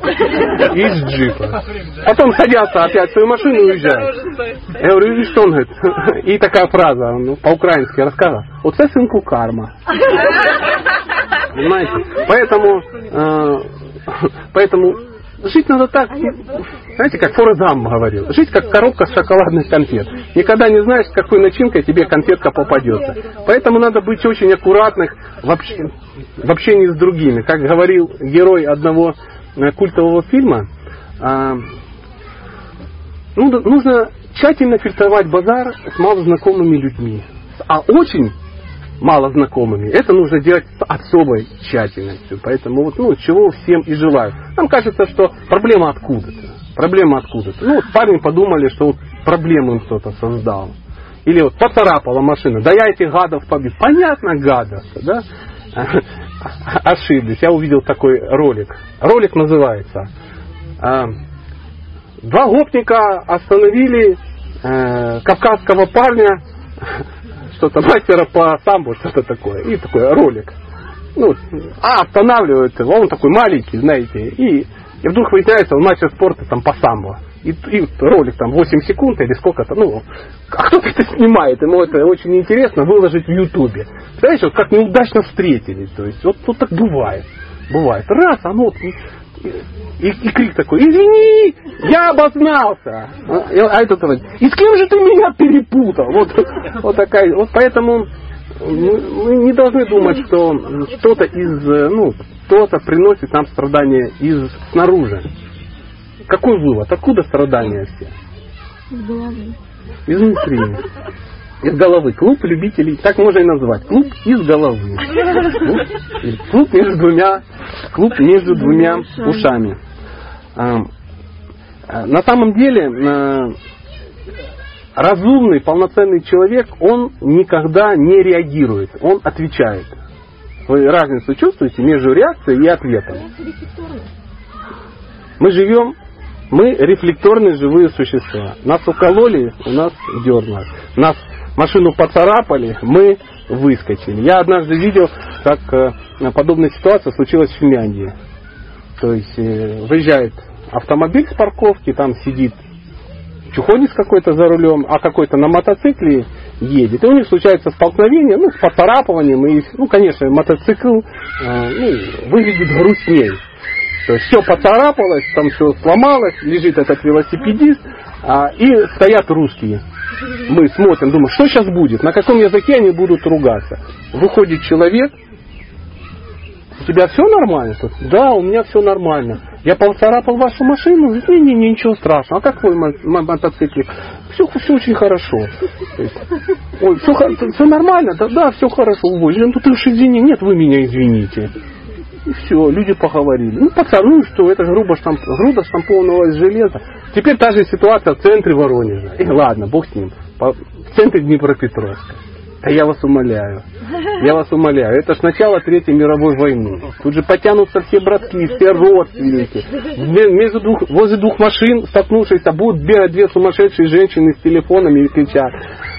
из джипа. Потом садятся опять в свою машину и уезжают. Я говорю, и что он говорит? И такая фраза, ну, по-украински рассказывал. Вот это сынку карма. Понимаете? Поэтому, э, поэтому жить надо так, знаете, как Форезам говорил, жить как коробка с шоколадных конфет. Никогда не знаешь, с какой начинкой тебе конфетка попадется. Поэтому надо быть очень аккуратных в, общ... в общении с другими. Как говорил герой одного э, культового фильма, а, ну, нужно тщательно фильтровать базар с малознакомыми людьми. А очень мало знакомыми. Это нужно делать с особой тщательностью. Поэтому вот, ну, чего всем и желаю. Нам кажется, что проблема откуда-то. Проблема откуда-то. Ну, вот парни подумали, что вот проблему им кто-то создал. Или вот поцарапала машина. Да я этих гадов побил. Понятно, гадов, да? Ошиблись. Я увидел такой ролик. Ролик называется а, Два гопника остановили э, кавказского парня что-то мастера по самбо, что-то такое. И такой ролик. Ну, а останавливают его, он такой маленький, знаете, и, и вдруг выясняется, он мастер спорта там по самбо. И, и ролик там 8 секунд или сколько-то, ну, а кто-то это снимает, ему это очень интересно выложить в Ютубе. Знаешь, вот как неудачно встретились, то есть вот, вот так бывает. Бывает. Раз, оно вот и, и крик такой, извини, я обознался. А этот говорит, и с кем же ты меня перепутал? Вот, вот такая, вот поэтому мы не должны думать, что что-то из, ну, кто-то приносит нам страдания из снаружи. Какой вывод? Откуда страдания все? Из головы. Изнутри. Из головы. Клуб любителей, так можно и назвать. Клуб из головы. Клуб, клуб между двумя, клуб между двумя ушами. А, на самом деле, а, разумный, полноценный человек, он никогда не реагирует, он отвечает. Вы разницу чувствуете между реакцией и ответом? Мы живем, мы рефлекторные живые существа. Нас укололи, у нас дернуло. Нас машину поцарапали, мы выскочили. Я однажды видел, как э, подобная ситуация случилась в Финляндии. То есть э, выезжает автомобиль с парковки, там сидит чухонец какой-то за рулем, а какой-то на мотоцикле едет. И у них случается столкновение, ну, с поцарапыванием. И, ну, конечно, мотоцикл э, ну, выглядит грустнее. То есть все поцарапалось, там все сломалось, лежит этот велосипедист, а, и стоят русские. Мы смотрим, думаем, что сейчас будет, на каком языке они будут ругаться. Выходит человек, у тебя все нормально? Да, у меня все нормально. Я поцарапал вашу машину? Не, не, не, ничего страшного. А как твой мотоциклик? Все, все очень хорошо. Есть, Ой, все, все нормально? Да, да, все хорошо. Ой, ну ты уж извини. Нет, вы меня извините. И все, люди поговорили. Ну, пацаны, ну что, это же грубо штамп, грудо штампованного из железа. Теперь та же ситуация в центре Воронежа. И ладно, бог с ним. В центре Днепропетровска. Да я вас умоляю. Я вас умоляю. Это ж начало Третьей мировой войны. Тут же потянутся все братки, все родственники. Между двух, возле двух машин, столкнувшихся, будут бегать две сумасшедшие женщины с телефонами и кричать.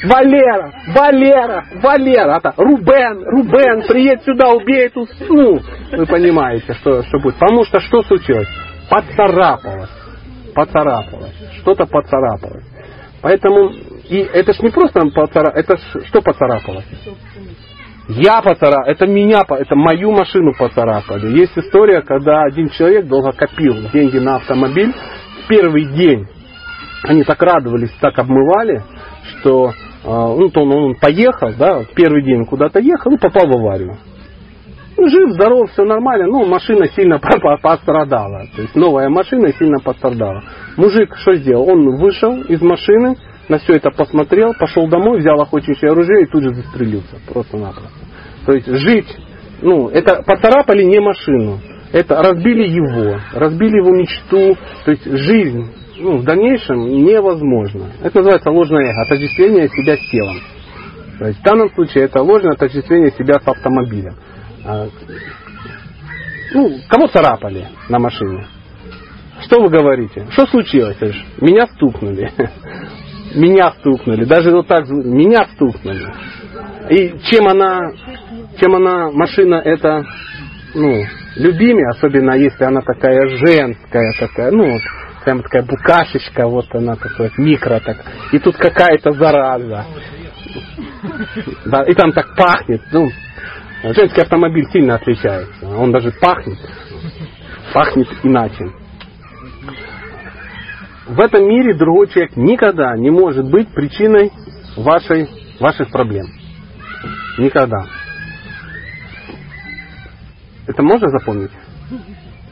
Валера! Валера! Валера! Это Рубен! Рубен! Приедь сюда, убей эту сну! Вы понимаете, что, что будет. Потому что что случилось? Поцарапалось. Поцарапалось. Что-то поцарапалось. Поэтому, и это ж не просто поцарапалось, это ж, что поцарапалось? Я поцарапал, это меня, это мою машину поцарапали. Есть история, когда один человек долго копил деньги на автомобиль. Первый день они так радовались, так обмывали, что ну, то он, он поехал, да, первый день куда-то ехал и попал в аварию. Ну, жив, здоров, все нормально, но машина сильно пострадала. То есть новая машина сильно пострадала. Мужик что сделал? Он вышел из машины, на все это посмотрел, пошел домой, взял охотничье оружие и тут же застрелился. Просто-напросто. То есть жить, ну, это поцарапали не машину, это разбили его, разбили его мечту, то есть жизнь ну, в дальнейшем невозможно. Это называется ложное эго, отождествление себя с телом. То есть в данном случае это ложное отождествление себя с автомобилем. А, Ну, кого царапали на машине? Что вы говорите? Что случилось? Меня стукнули. Меня стукнули. Даже вот так, меня стукнули. И чем она, чем она, машина это, ну, любимее, особенно если она такая женская, такая, ну, вот, прям такая букашечка, вот она такой микро так. И тут какая-то зараза. Да, и там так пахнет. Ну, женский автомобиль сильно отличается. Он даже пахнет. Пахнет иначе. В этом мире другой человек никогда не может быть причиной вашей, ваших проблем. Никогда. Это можно запомнить?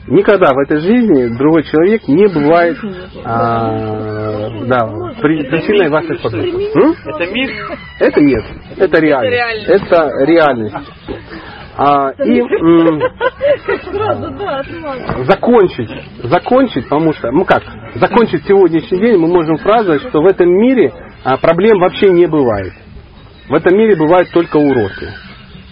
Никогда в этой жизни другой человек не бывает а, да, при- причиной ваших проблем. Это миф? Это нет, это реальность. Это реальность. А, и м, закончить, закончить, потому что, ну как, закончить сегодняшний день мы можем фразой, что в этом мире а, проблем вообще не бывает. В этом мире бывают только уроки.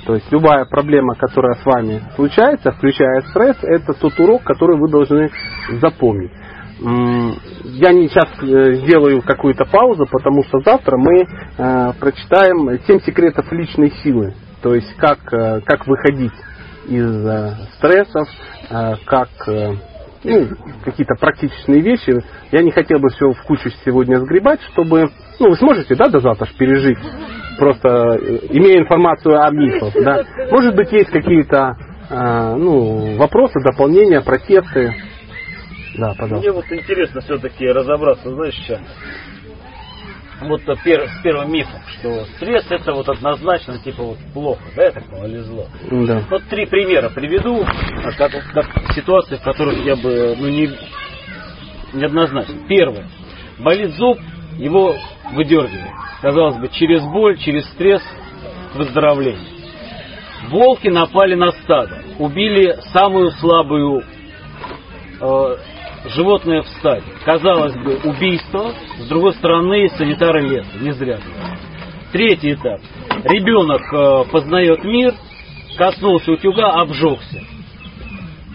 То есть любая проблема, которая с вами случается, включая стресс, это тот урок, который вы должны запомнить. Я не сейчас э, сделаю какую-то паузу, потому что завтра мы э, прочитаем 7 секретов личной силы. То есть как, э, как выходить из э, стрессов, э, как ну, какие-то практичные вещи. Я не хотел бы все в кучу сегодня сгребать, чтобы... Ну, вы сможете, да, до завтра пережить, просто имея информацию о мифах, да. Может быть, есть какие-то ну, вопросы, дополнения, протесты. Да, пожалуйста. Мне вот интересно все-таки разобраться, знаешь, сейчас. Вот пер- с первым мифом, что стресс это вот однозначно типа вот плохо, да, я так понял, или зло. Да. Вот три примера приведу, а, как, как ситуации, в которых я бы, ну, не, неоднозначно. Первое. Болит зуб, его выдергивает. Казалось бы, через боль, через стресс к выздоровлению. Волки напали на стадо, убили самую слабую э, животное в стаде. Казалось бы, убийство, с другой стороны, санитары леса, не зря. Третий этап. Ребенок э, познает мир, коснулся утюга, обжегся.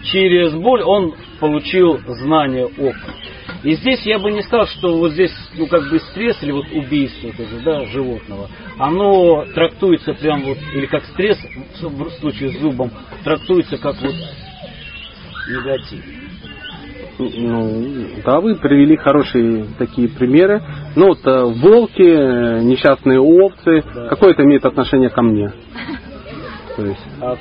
Через боль он получил знание, опыт. И здесь я бы не сказал, что вот здесь, ну, как бы стресс или вот убийство это, да, животного, оно трактуется прям вот, или как стресс, в случае с зубом, трактуется как вот негатив. Ну, да, вы привели хорошие такие примеры. Ну, вот э, волки, э, несчастные овцы, какое это имеет отношение ко мне? То есть, А,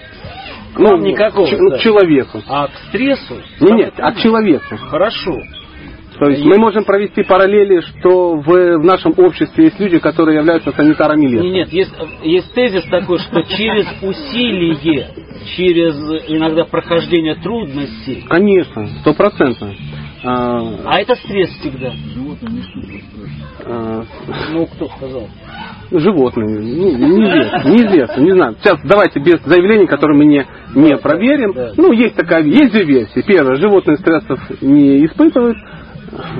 ну, никакого, к, ну, к да. человеку. а к стрессу? Не, нет, от человека. Хорошо. То есть мы можем провести параллели, что в, в нашем обществе есть люди, которые являются санитарами леса. Нет, нет, есть, есть тезис такой, что через усилие, через иногда прохождение трудностей, Конечно, стопроцентно. А, а это стресс всегда. а, Ну, кто сказал? животные. Ну, неизвестно, неизвестно, не знаю. Сейчас давайте без заявлений, которые мы не, не проверим. да. Ну, есть такая, есть две версии. Первое, животные стрессов не испытывают.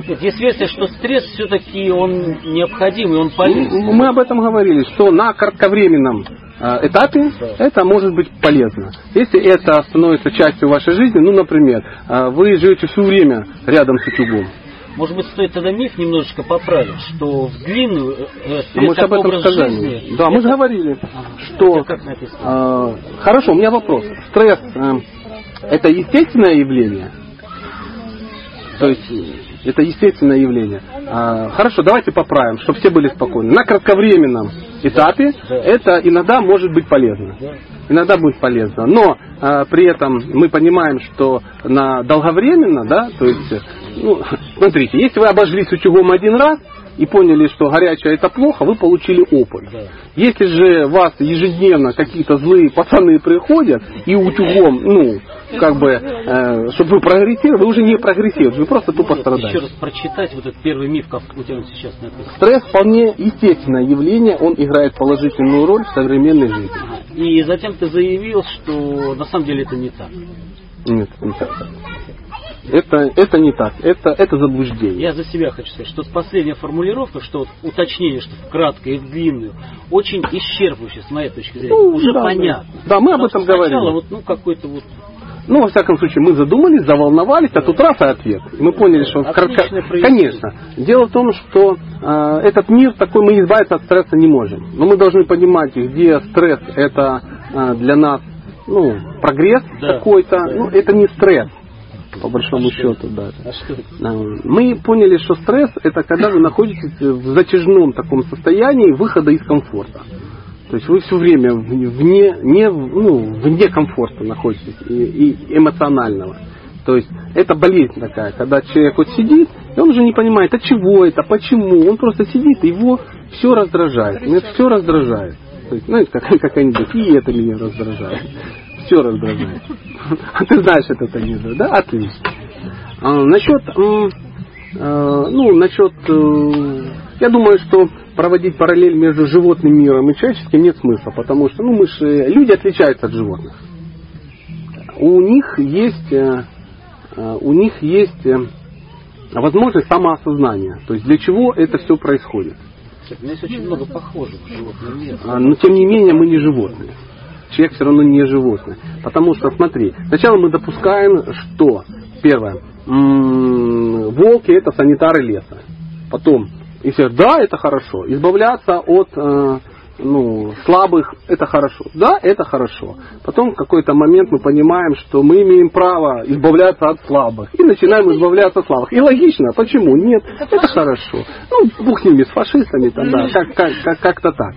Версия, что стресс все-таки он необходим и он полезен. Ну, Мы об этом говорили, что на кратковременном э, этапе это может быть полезно. Если это становится частью вашей жизни, ну, например, э, вы живете все время рядом с утюгом, Может быть, стоит тогда миф немножечко поправить, что в длинную э, А стресс мы же об этом сказали. жизни, Да, мы же это- говорили, Ага. что... Это э, хорошо, у меня вопрос. Стресс э, это естественное явление? То есть э, это естественное явление. А, хорошо, давайте поправим, чтобы все были спокойны. На кратковременном этапе это иногда может быть полезно. Да. Иногда будет полезно. Но а, при этом мы понимаем, что на долговременно, да, то есть, ну, смотрите, если вы обожглись утюгом один раз и поняли, что горячее это плохо, вы получили опыт. Да. Если же вас ежедневно какие-то злые пацаны приходят и утюгом, ну, как бы, э, чтобы вы прогрессировали, вы уже не прогрессируете, вы просто тупо Еще страдаете. раз прочитать вот этот первый миф, как у тебя сейчас написано. Стресс вполне естественное явление, он играет положительную роль в современной жизни. И затем ты заявил, что на самом деле это не так. Нет, не так. Это, это не так. Это, это заблуждение. Я за себя хочу сказать, что последняя формулировка, что вот уточнение, что в краткое и в длинную, очень исчерпывающе с моей точки зрения. Ну, Уже да, понятно. да. Да, мы об Потому этом что сначала говорили. вот, ну, какой-то вот Ну, во всяком случае, мы задумались, заволновались, а тут раз и ответ. И мы поняли, что... Отличное проявление. Конечно. Дело в том, что э, этот мир такой, мы избавиться от стресса не можем. Но мы должны понимать, где стресс это э, для нас ну, прогресс Да, какой-то. да. Ну, это не стресс, по большому счету даже. А Мы поняли, что стресс это когда вы находитесь в затяжном таком состоянии выхода из комфорта. То есть вы все время вне, не, ну, вне комфорта находитесь и, и эмоционального. То есть это болезнь такая, когда человек вот сидит, и он уже не понимает, а чего это, почему. Он просто сидит, и его все раздражает. Меня все раздражает. То есть, знаете, как, как анекдот, и это меня раздражает. Все раздражает. А ты знаешь этот анекдот, да? Отлично. А, насчет, э, ну, насчет, э, я думаю, что проводить параллель между животным миром и человеческим нет смысла, потому что, ну, мы же, люди отличаются от животных. У них есть, э, э, у них есть э, возможность самоосознания. То есть для чего это все происходит. У есть очень много похожих животных. А, Но тем не менее мы не животные. Человек все равно не животное. Потому что, смотри, сначала мы допускаем, что, первое, м, волки это санитары леса. Потом, и все, да, это хорошо. Избавляться от э, ну, слабых, это хорошо. Да, это хорошо. Потом в какой-то момент мы понимаем, что мы имеем право избавляться от слабых. И начинаем избавляться от слабых. И логично, почему? Нет, это хорошо. Ну, бог с ними, с фашистами, там, да, как, как, как, как-то так.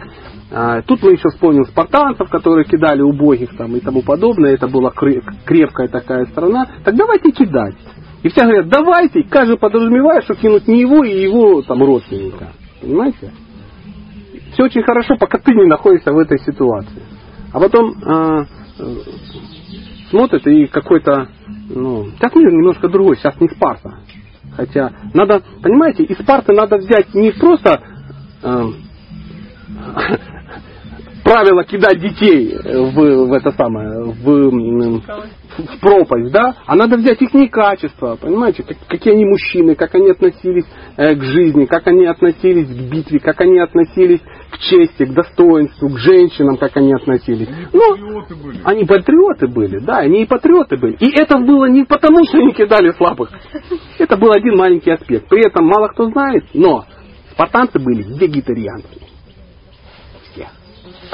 А, Тут мы еще вспомним спартанцев, которые кидали убогих там, и тому подобное. Это была кре- крепкая такая страна. Так давайте кидать. И все говорят, давайте, каждый подразумевает, что кинуть не его и его там родственника. Понимаете? Все очень хорошо, пока ты не находишься в этой ситуации. А потом а, э, смотрит и какой-то, ну, сейчас мир немножко другой, сейчас не Спарта. Хотя надо, понимаете, из Спарты надо взять не просто э, правило кидать детей в, в это самое, в, в пропасть, да, а надо взять их не качество, понимаете, как- какие они мужчины, как они относились э, к жизни, как они относились к битве, как они относились к чести, к достоинству, к женщинам, как они относились. Ну, Патриоты были. они патриоты были, да, они и патриоты были. И это было не потому, что они кидали слабых. Это был один маленький аспект. При этом мало кто знает, но спартанцы были вегетарианцами.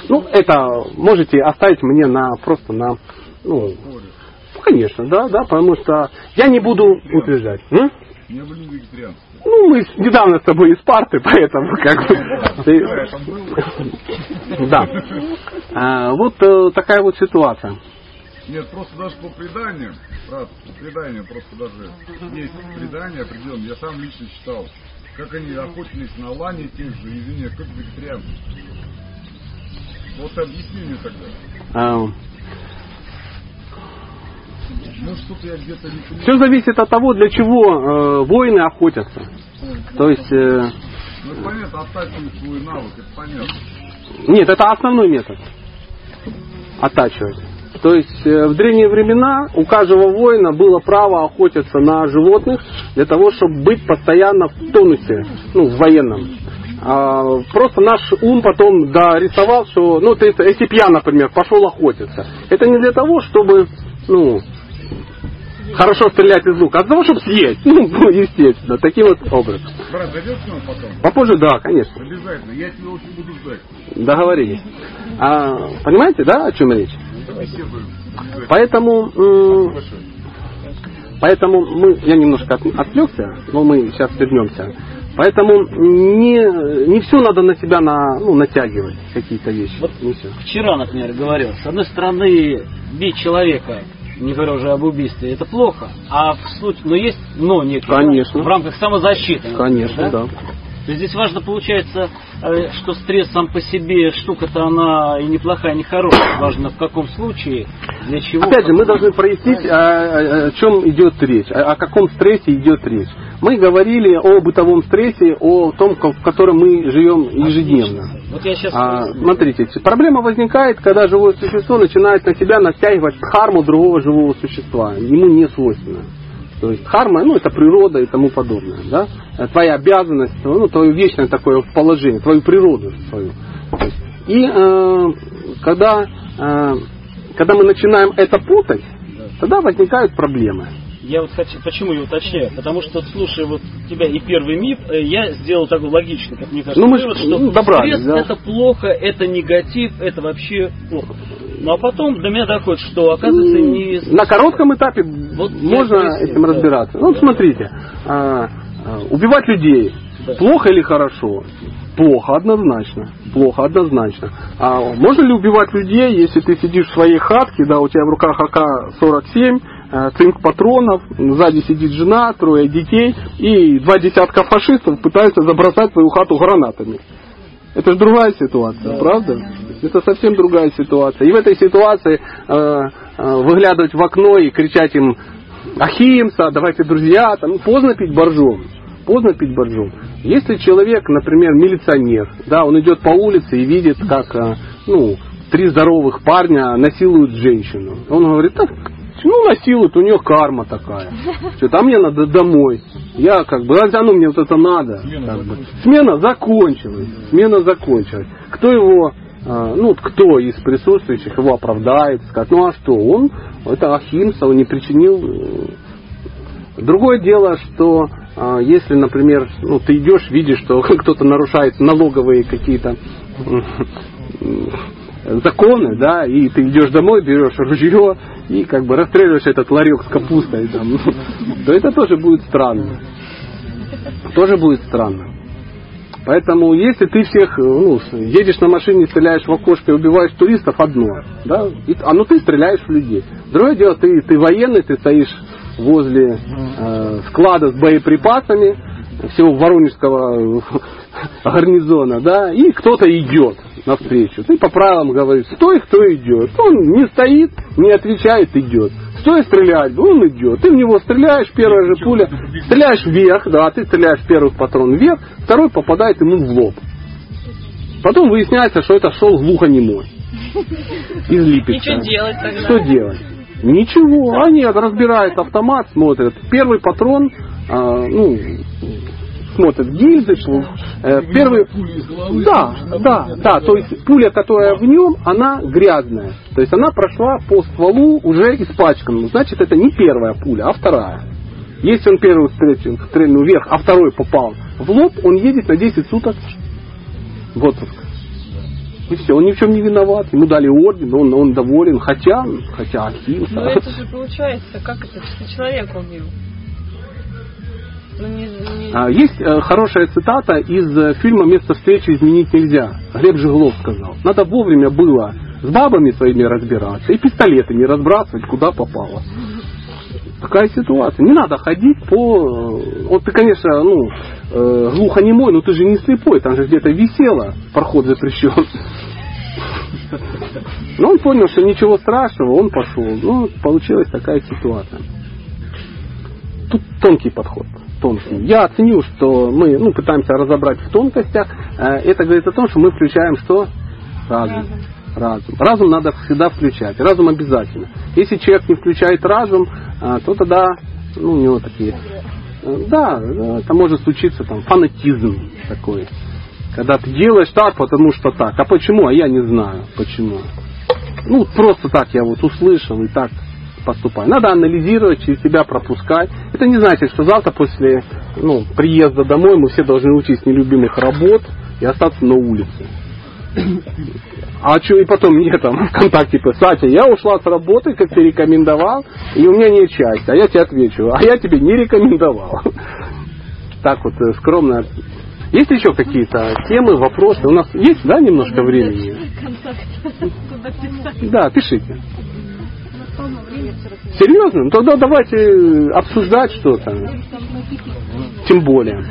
Ну, это можете оставить мне на просто на, ну, ну, конечно, да, да, потому что я не буду утверждать. М? Не. Ну, мы недавно с тобой из парты, поэтому как бы... Да. А, Вот э, такая вот ситуация. Нет, просто даже по преданиям, брат, по преданиям просто даже есть предания определенные, я сам лично читал, как они охотились на лани тех же, извини, как вегетарианцы. Вот объясни мне тогда. А, Может, что-то я где-то не понимаю. Все зависит от того, для чего э, воины охотятся. То есть, э, Ну, это понятно, оттачивать свой навык, это понятно. нет, это основной метод. Оттачивать. То есть э, в древние времена у каждого воина было право охотиться на животных для того, чтобы быть постоянно в тонусе, ну, в военном. А, просто наш ум потом дорисовал, что, ну, ты, если б я, например, пошел охотиться, это не для того, чтобы, ну, хорошо стрелять из лука, а для того, чтобы съесть. Ну, ну, естественно, таким вот образом. Брат, зайдешь к нам потом? Попозже, да, конечно. Обязательно, я тебя очень буду ждать. Договорились. А, понимаете, да, о чем речь? Поэтому, м, поэтому мы, я немножко от- отвлекся, но мы сейчас вернемся. Поэтому не, не все надо на себя на, ну, натягивать, какие-то вещи. Вот Не всё. Вчера, например, говорил, с одной стороны, бить человека, не говоря уже об убийстве, это плохо, а в случае, но есть но некое, Конечно. в рамках самозащиты. Конечно, да. То есть здесь важно получается, э, что стресс сам по себе штука-то она и неплохая, и не хорошая. Важно в каком случае, для чего. Опять же, мы должны прояснить, о, о- о чем идет речь, о, о каком стрессе идет речь. Мы говорили о бытовом стрессе, о том, в котором мы живем ежедневно. Вот я сейчас А, смотрите, проблема возникает, когда живое существо начинает на себя натягивать дхарму другого живого существа. Ему не свойственно. То есть дхарма, ну, это природа и тому подобное. Да? Э, Твоя обязанность, ну, твое вечное такое положение, твою природу свою. Есть, и э, когда, э, когда мы начинаем это путать, тогда возникают проблемы. Я вот хочу, почему я уточняю? Потому что, вот, слушая вот тебя и первый миф, э, я сделал такой логичный, как мне кажется, Ну, мы ж, вывод, что ну, стресс да. это плохо, это негатив, это вообще плохо. Ну а потом до меня доходит, что оказывается не... На коротком этапе Вот можно поясню, этим да. разбираться. Ну, вот смотрите, а, а, убивать людей плохо или хорошо? Плохо, однозначно. Плохо, однозначно. А можно ли убивать людей, если ты сидишь в своей хатке, да, у тебя в руках АК-47, э, цинк патронов, сзади сидит жена, трое детей, и два десятка фашистов пытаются забросать твою хату гранатами. Это же другая ситуация, правда? Это совсем другая ситуация. И в этой ситуации э, выглядывать в окно и кричать им Ахимса, давайте друзья, там, ну, поздно пить боржом. Поздно пить боржом. Если человек, например, милиционер, да, он идет по улице и видит, как э, ну, три здоровых парня насилуют женщину. Он говорит, так, ну насилуют, у нее карма такая. Что там мне надо домой. Я как бы, а ну мне вот это надо. как бы. Смена закончилась. Смена закончилась. Кто его, ну вот кто из присутствующих его оправдает, скажет, ну а что, он, это Ахимса, он не причинил э, Другое дело, что а, если, например, ну, ты идешь, видишь, что кто-то нарушает налоговые какие-то законы, да, и ты идешь домой, берешь ружье и как бы расстреливаешь этот ларек с капустой, там, то это тоже будет странно. Тоже будет странно. Поэтому, если ты всех, э, ну, едешь на машине, стреляешь в окошко и убиваешь туристов, одно, да, и- а ну ты стреляешь в людей. Другое дело, ты, ты военный, ты стоишь возле э, склада с боеприпасами всего Воронежского гарнизона, да, и кто-то идет навстречу. Ты по правилам говоришь, стой, кто идет. Он не стоит, не отвечает, идет. Стой стрелять, он идет. Ты в него стреляешь, первая же пуля, стреляешь вверх, да, ты стреляешь первый патрон вверх, второй попадает ему в лоб. Потом выясняется, что это шел глухонемой. Из Липецка. Ничего делать тогда. Что делать? Ничего. Они разбирают автомат, смотрят. Первый патрон, а, ну, смотрят гильзы, шлу- э, первый... Да, да, да. То есть пуля, которая в нем, она грязная. То есть она прошла по стволу уже испачканным. Значит, это не первая пуля, а вторая. Если он первый стрельнул, стрельнул вверх, а второй попал в лоб, он едет на 10 суток в отпуск. И все, он ни в чем не виноват. Ему дали орден, он, он доволен. Хотя, хотя Ахимса. Ну это же получается, как это, что человек убил. А, Есть э, хорошая цитата из э, фильма «Место встречи изменить нельзя». Глеб Жиглов сказал. Надо вовремя было с бабами своими разбираться и пистолеты не разбрасывать, куда попало. Такая ситуация. Не надо ходить по... э, Вот ты, конечно, ну, э, глухонемой, но ты же не слепой. Там же где-то висело, проход запрещен. Но он понял, что ничего страшного, он пошел. Ну, получилась такая ситуация. Тут тонкий подход. Тонкий. Я оценил, что мы ну, пытаемся разобрать в тонкостях. Э, Это говорит о том, что мы включаем что? Разум. Разум. Разум надо всегда включать. Разум обязательно. Если человек не включает разум, э, то тогда ну, у него такие... э, Да, это может случиться там фанатизм такой. Когда ты делаешь так, потому что так. А почему? А я не знаю, почему. Ну, просто так я вот услышал и так поступаю. Надо анализировать, через себя пропускать. Это не значит, что завтра после ну, приезда домой мы все должны с нелюбимых работ и остаться на улице. А что, и потом мне там ВКонтакте писать, я ушла с работы, как ты рекомендовал, и у меня нет счастья. А я тебе отвечу, а я тебе не рекомендовал. Так вот, э, скромно. Есть еще какие-то темы, вопросы? У нас есть, да, немножко времени? Да, пишите. Серьезно? Ну, Тогда давайте обсуждать что-то. Тем более.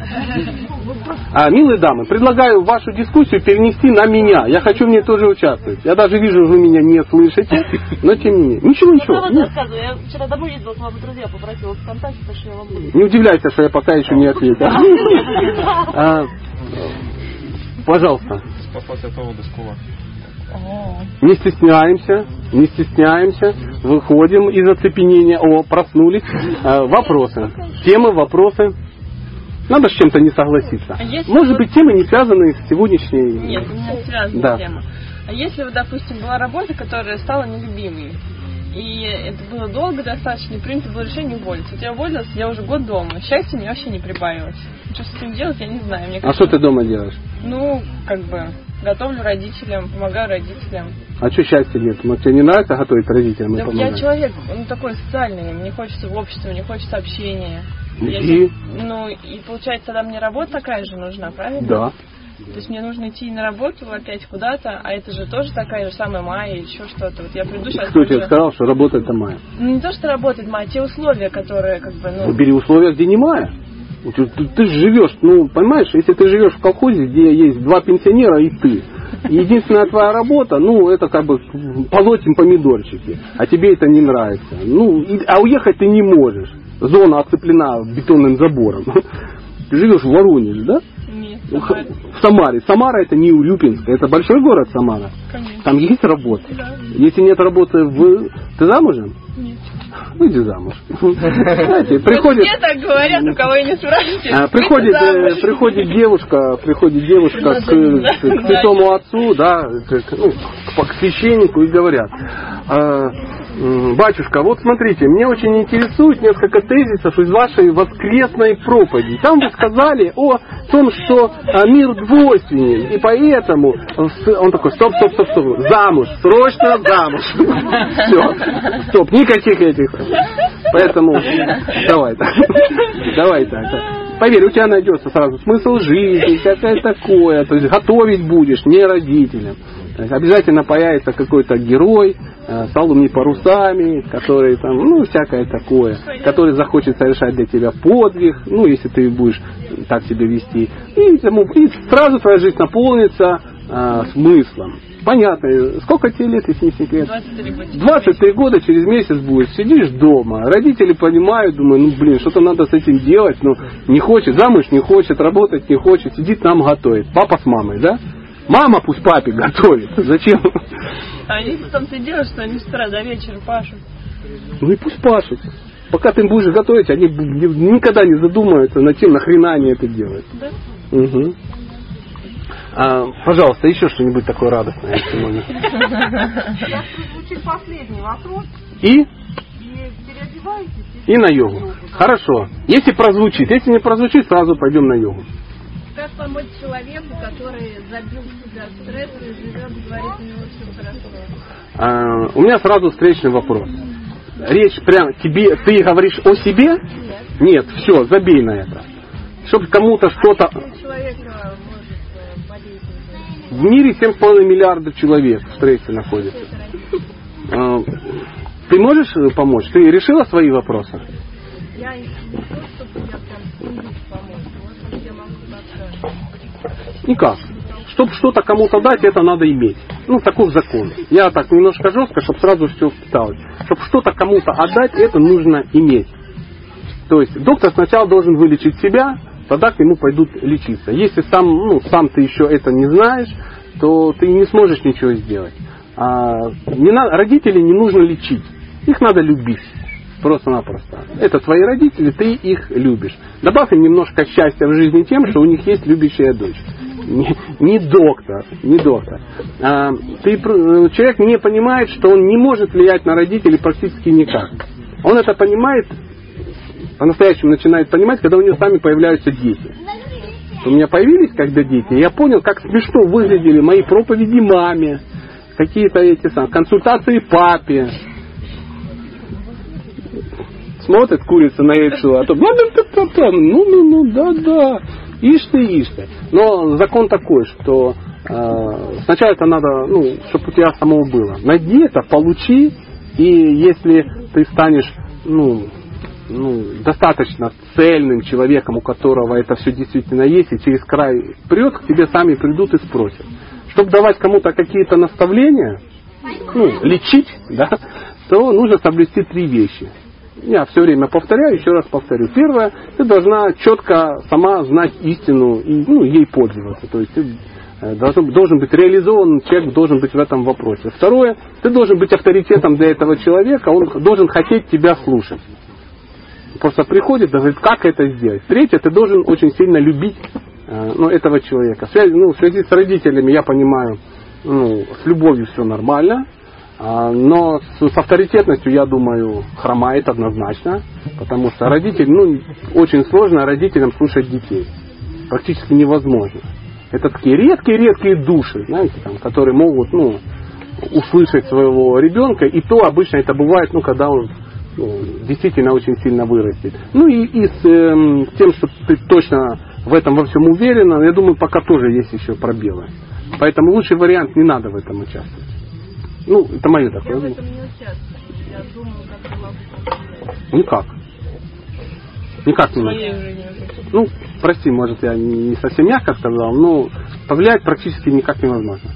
А, милые дамы, предлагаю вашу дискуссию перенести на меня. Я хочу в ней тоже участвовать. Я даже вижу, вы меня не слышите, но тем не менее. Ничего, ничего. правда Нет. рассказываю. Я вчера домой ездила, к вам друзья попросила ВКонтакте, так что я вам буду. Не удивляйся, что я пока еще не ответил. А, Пожалуйста, Спаслась от овода скула. Не стесняемся, не стесняемся, выходим из оцепенения. О, проснулись. А, Вопросы. Темы, вопросы. Надо с чем-то не согласиться. А если Может вот- быть, темы не связанные с сегодняшней... Нет, у меня связана Да. тема. А если, вот, допустим, была работа, которая стала нелюбимой, и это было долго достаточно, и принято было решение уволиться. Вот я уволилась, я уже год дома. Счастья мне вообще не прибавилось. Что с этим делать, я не знаю. Мне А кажется, что ты дома делаешь? Ну, как бы, готовлю родителям, помогаю родителям. А что счастья нет? Ну, тебе не нравится готовить родителям и Да я помогать? человек, ну, такой социальный, мне хочется в обществе, мне хочется общения. Я И? щас- ну, и получается, тогда мне работа такая же нужна, правильно? Да. То есть мне нужно идти на работу опять куда-то, а это же тоже такая же самая майя еще что-то. Вот я приду сейчас... Кто тебе сказал, что работа это мая? Ну не то, что работает майя, а те условия, которые как бы, Ну, ну... бери условия, где не мая. Ты, ты- ты живешь, ну, понимаешь, если ты живешь в колхозе, где есть два пенсионера и ты, единственная твоя работа, ну, это как бы полоть им помидорчики, а тебе это не нравится. Ну, и- а уехать ты не можешь. Зона оцеплена бетонным забором. Ты живешь в Воронеже, да? Нет, Самара. х- В Самаре. Самара это не Урюпинск, это большой город Самара. Конечно. Там есть работа. Да. Если нет работы в... Ты замужем? Нет. Выйди замуж. Знаете, приходит... Все так говорят, у кого я не спрашивайте. А, приходит, э, приходит девушка, приходит девушка к, к- святому отцу, да, к, ну, к- священнику и говорят, «А, батюшка, вот смотрите, мне очень интересует несколько тезисов из вашей воскресной проповеди. Там вы сказали о том, что а, мир двойственен, и поэтому он такой, стоп, стоп, стоп, стоп, замуж, срочно замуж. Все, стоп, никаких этих. Поэтому давай так. Давай так. Поверь, у тебя найдется сразу смысл жизни, всякое такое. То есть готовить будешь не родителям. То есть обязательно появится какой-то герой э, с алыми парусами, который там, ну, всякое такое, который захочет совершать для тебя подвиг, ну, если ты будешь так себя вести. И, тому- и сразу твоя жизнь наполнится э, смыслом. Понятно. Сколько тебе лет, если не секрет? 23 года. 23 года через месяц будет, сидишь дома, родители понимают, думаю, ну блин, что-то надо с этим делать, ну не хочет, замуж не хочет, работать не хочет, сидит нам готовит, папа с мамой, да? Мама пусть папе готовит, зачем? А они ты делаешь, что они с утра до вечера пашут. Ну и пусть пашут. Пока ты им будешь готовить, они никогда не задумаются над тем, нахрена они это делают. Да? Мгм. А, пожалуйста, еще что-нибудь такое радостное. Сейчас звучит последний вопрос. И И переодеваетесь и на йогу. Хорошо. Если прозвучит. Если не прозвучит, сразу пойдем на йогу. Как помочь человеку, который забил себя стресс и живет, говорит, него все хорошо? А, у меня сразу встречный вопрос. Речь прям тебе, ты говоришь о себе? Нет. Нет, все, забей на это. Чтобы кому-то что-то... Э. В мире 7,5 миллиардов человек в стрессе находится. А, Ты можешь э, помочь? Ты решила свои вопросы? Я не то, чтобы я прям помочь. Никак. Чтобы что-то кому-то дать, это надо иметь. Ну, таков закон. Я так немножко жестко, чтобы сразу все впиталось. Чтобы что-то кому-то отдать, это нужно иметь. То есть доктор сначала должен вылечить себя, тогда к нему пойдут лечиться. Если сам, ну, сам ты еще это не знаешь, то ты не сможешь ничего сделать. А, не на- родителей не нужно лечить. Их надо любить. Просто-напросто. Это твои родители, ты их любишь. Добавь им немножко счастья в жизни тем, что у них есть любящая дочь. Не, не доктор, не доктор. А, ты, пр- человек не понимает, что он не может влиять на родителей практически никак. Он это понимает, по-настоящему начинает понимать, когда у него сами появляются дети. У меня появились когда дети, я понял, как смешно выглядели мои проповеди маме, какие-то эти самые консультации папе. Смотрит курица на яйцо, а то ну, ну, ну, да, да, ишь ты, ишь ты. Но закон такой, что э, сначала это надо, ну, чтобы у тебя самого было. Найди это, получи, и если ты станешь, ну, ну, достаточно цельным человеком, у которого это все действительно есть, и через край прет, к тебе сами придут и спросят. Чтобы давать кому-то какие-то наставления, ну, лечить, да, то нужно соблюсти три вещи. Я все время повторяю, еще раз повторю. Первое, ты должна четко сама знать истину и ну, ей пользоваться. То есть ты э, должен, должен быть реализован, человек должен быть в этом вопросе. Второе, ты должен быть авторитетом для этого человека, он должен хотеть тебя слушать. Просто приходит, говорит, как это сделать. Третье, ты должен очень сильно любить э, ну, этого человека. В связи, ну, в связи с родителями, я понимаю, ну, с любовью все нормально, но с, с авторитетностью, я думаю, хромает однозначно, потому что родитель, ну, очень сложно родителям слушать детей. Практически невозможно. Это такие редкие-редкие души, знаете, там, которые могут, ну, услышать своего ребенка, и то обычно это бывает, ну, когда он ну, действительно очень сильно вырастет. Ну и, и с э, тем, что ты точно в этом во всем уверена, я думаю, пока тоже есть еще пробелы. Поэтому лучший вариант не надо в этом участвовать. Ну, это мое такое. Я в этом не участвую. Я думаю, как могу. Никак. Никак не уже. Ну, прости, может, я не совсем мягко сказал, но повлиять практически никак невозможно.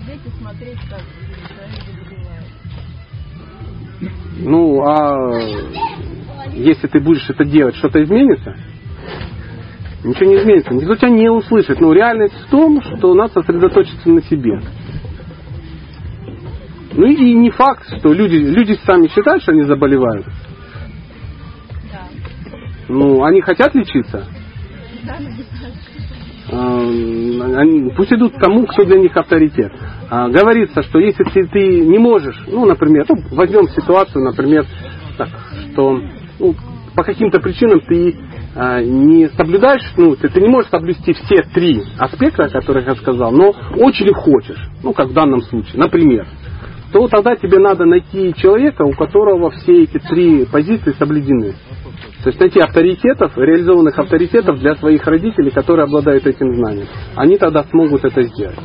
Сидеть и смотреть, как. Ну, а если ты будешь это делать, что-то изменится? Ничего не изменится. Никто тебя не услышит. Но реальность в том, что надо сосредоточиться на себе. Ну и не факт, что люди, люди сами считают, что они заболевают. Ну, они хотят лечиться. А, они, пусть идут к тому, кто для них авторитет. А, говорится, что если ты, ты не можешь, ну, например, ну, возьмем ситуацию, например, так, что ну, по каким-то причинам ты а, не соблюдаешь, ну, ты, ты не можешь соблюсти все три аспекта, о которых я сказал, но очень хочешь, ну, как в данном случае, например, то тогда тебе надо найти человека, у которого все эти три позиции соблюдены. То есть найти авторитетов, реализованных авторитетов для своих родителей, которые обладают этим знанием. Они тогда смогут это сделать.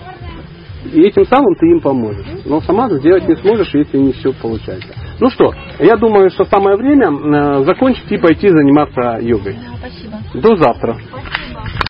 И этим самым ты им поможешь. Но сама сделать не сможешь, если не все получается. Ну что, я думаю, что самое время э, закончить и пойти заниматься йогой. Спасибо. До завтра.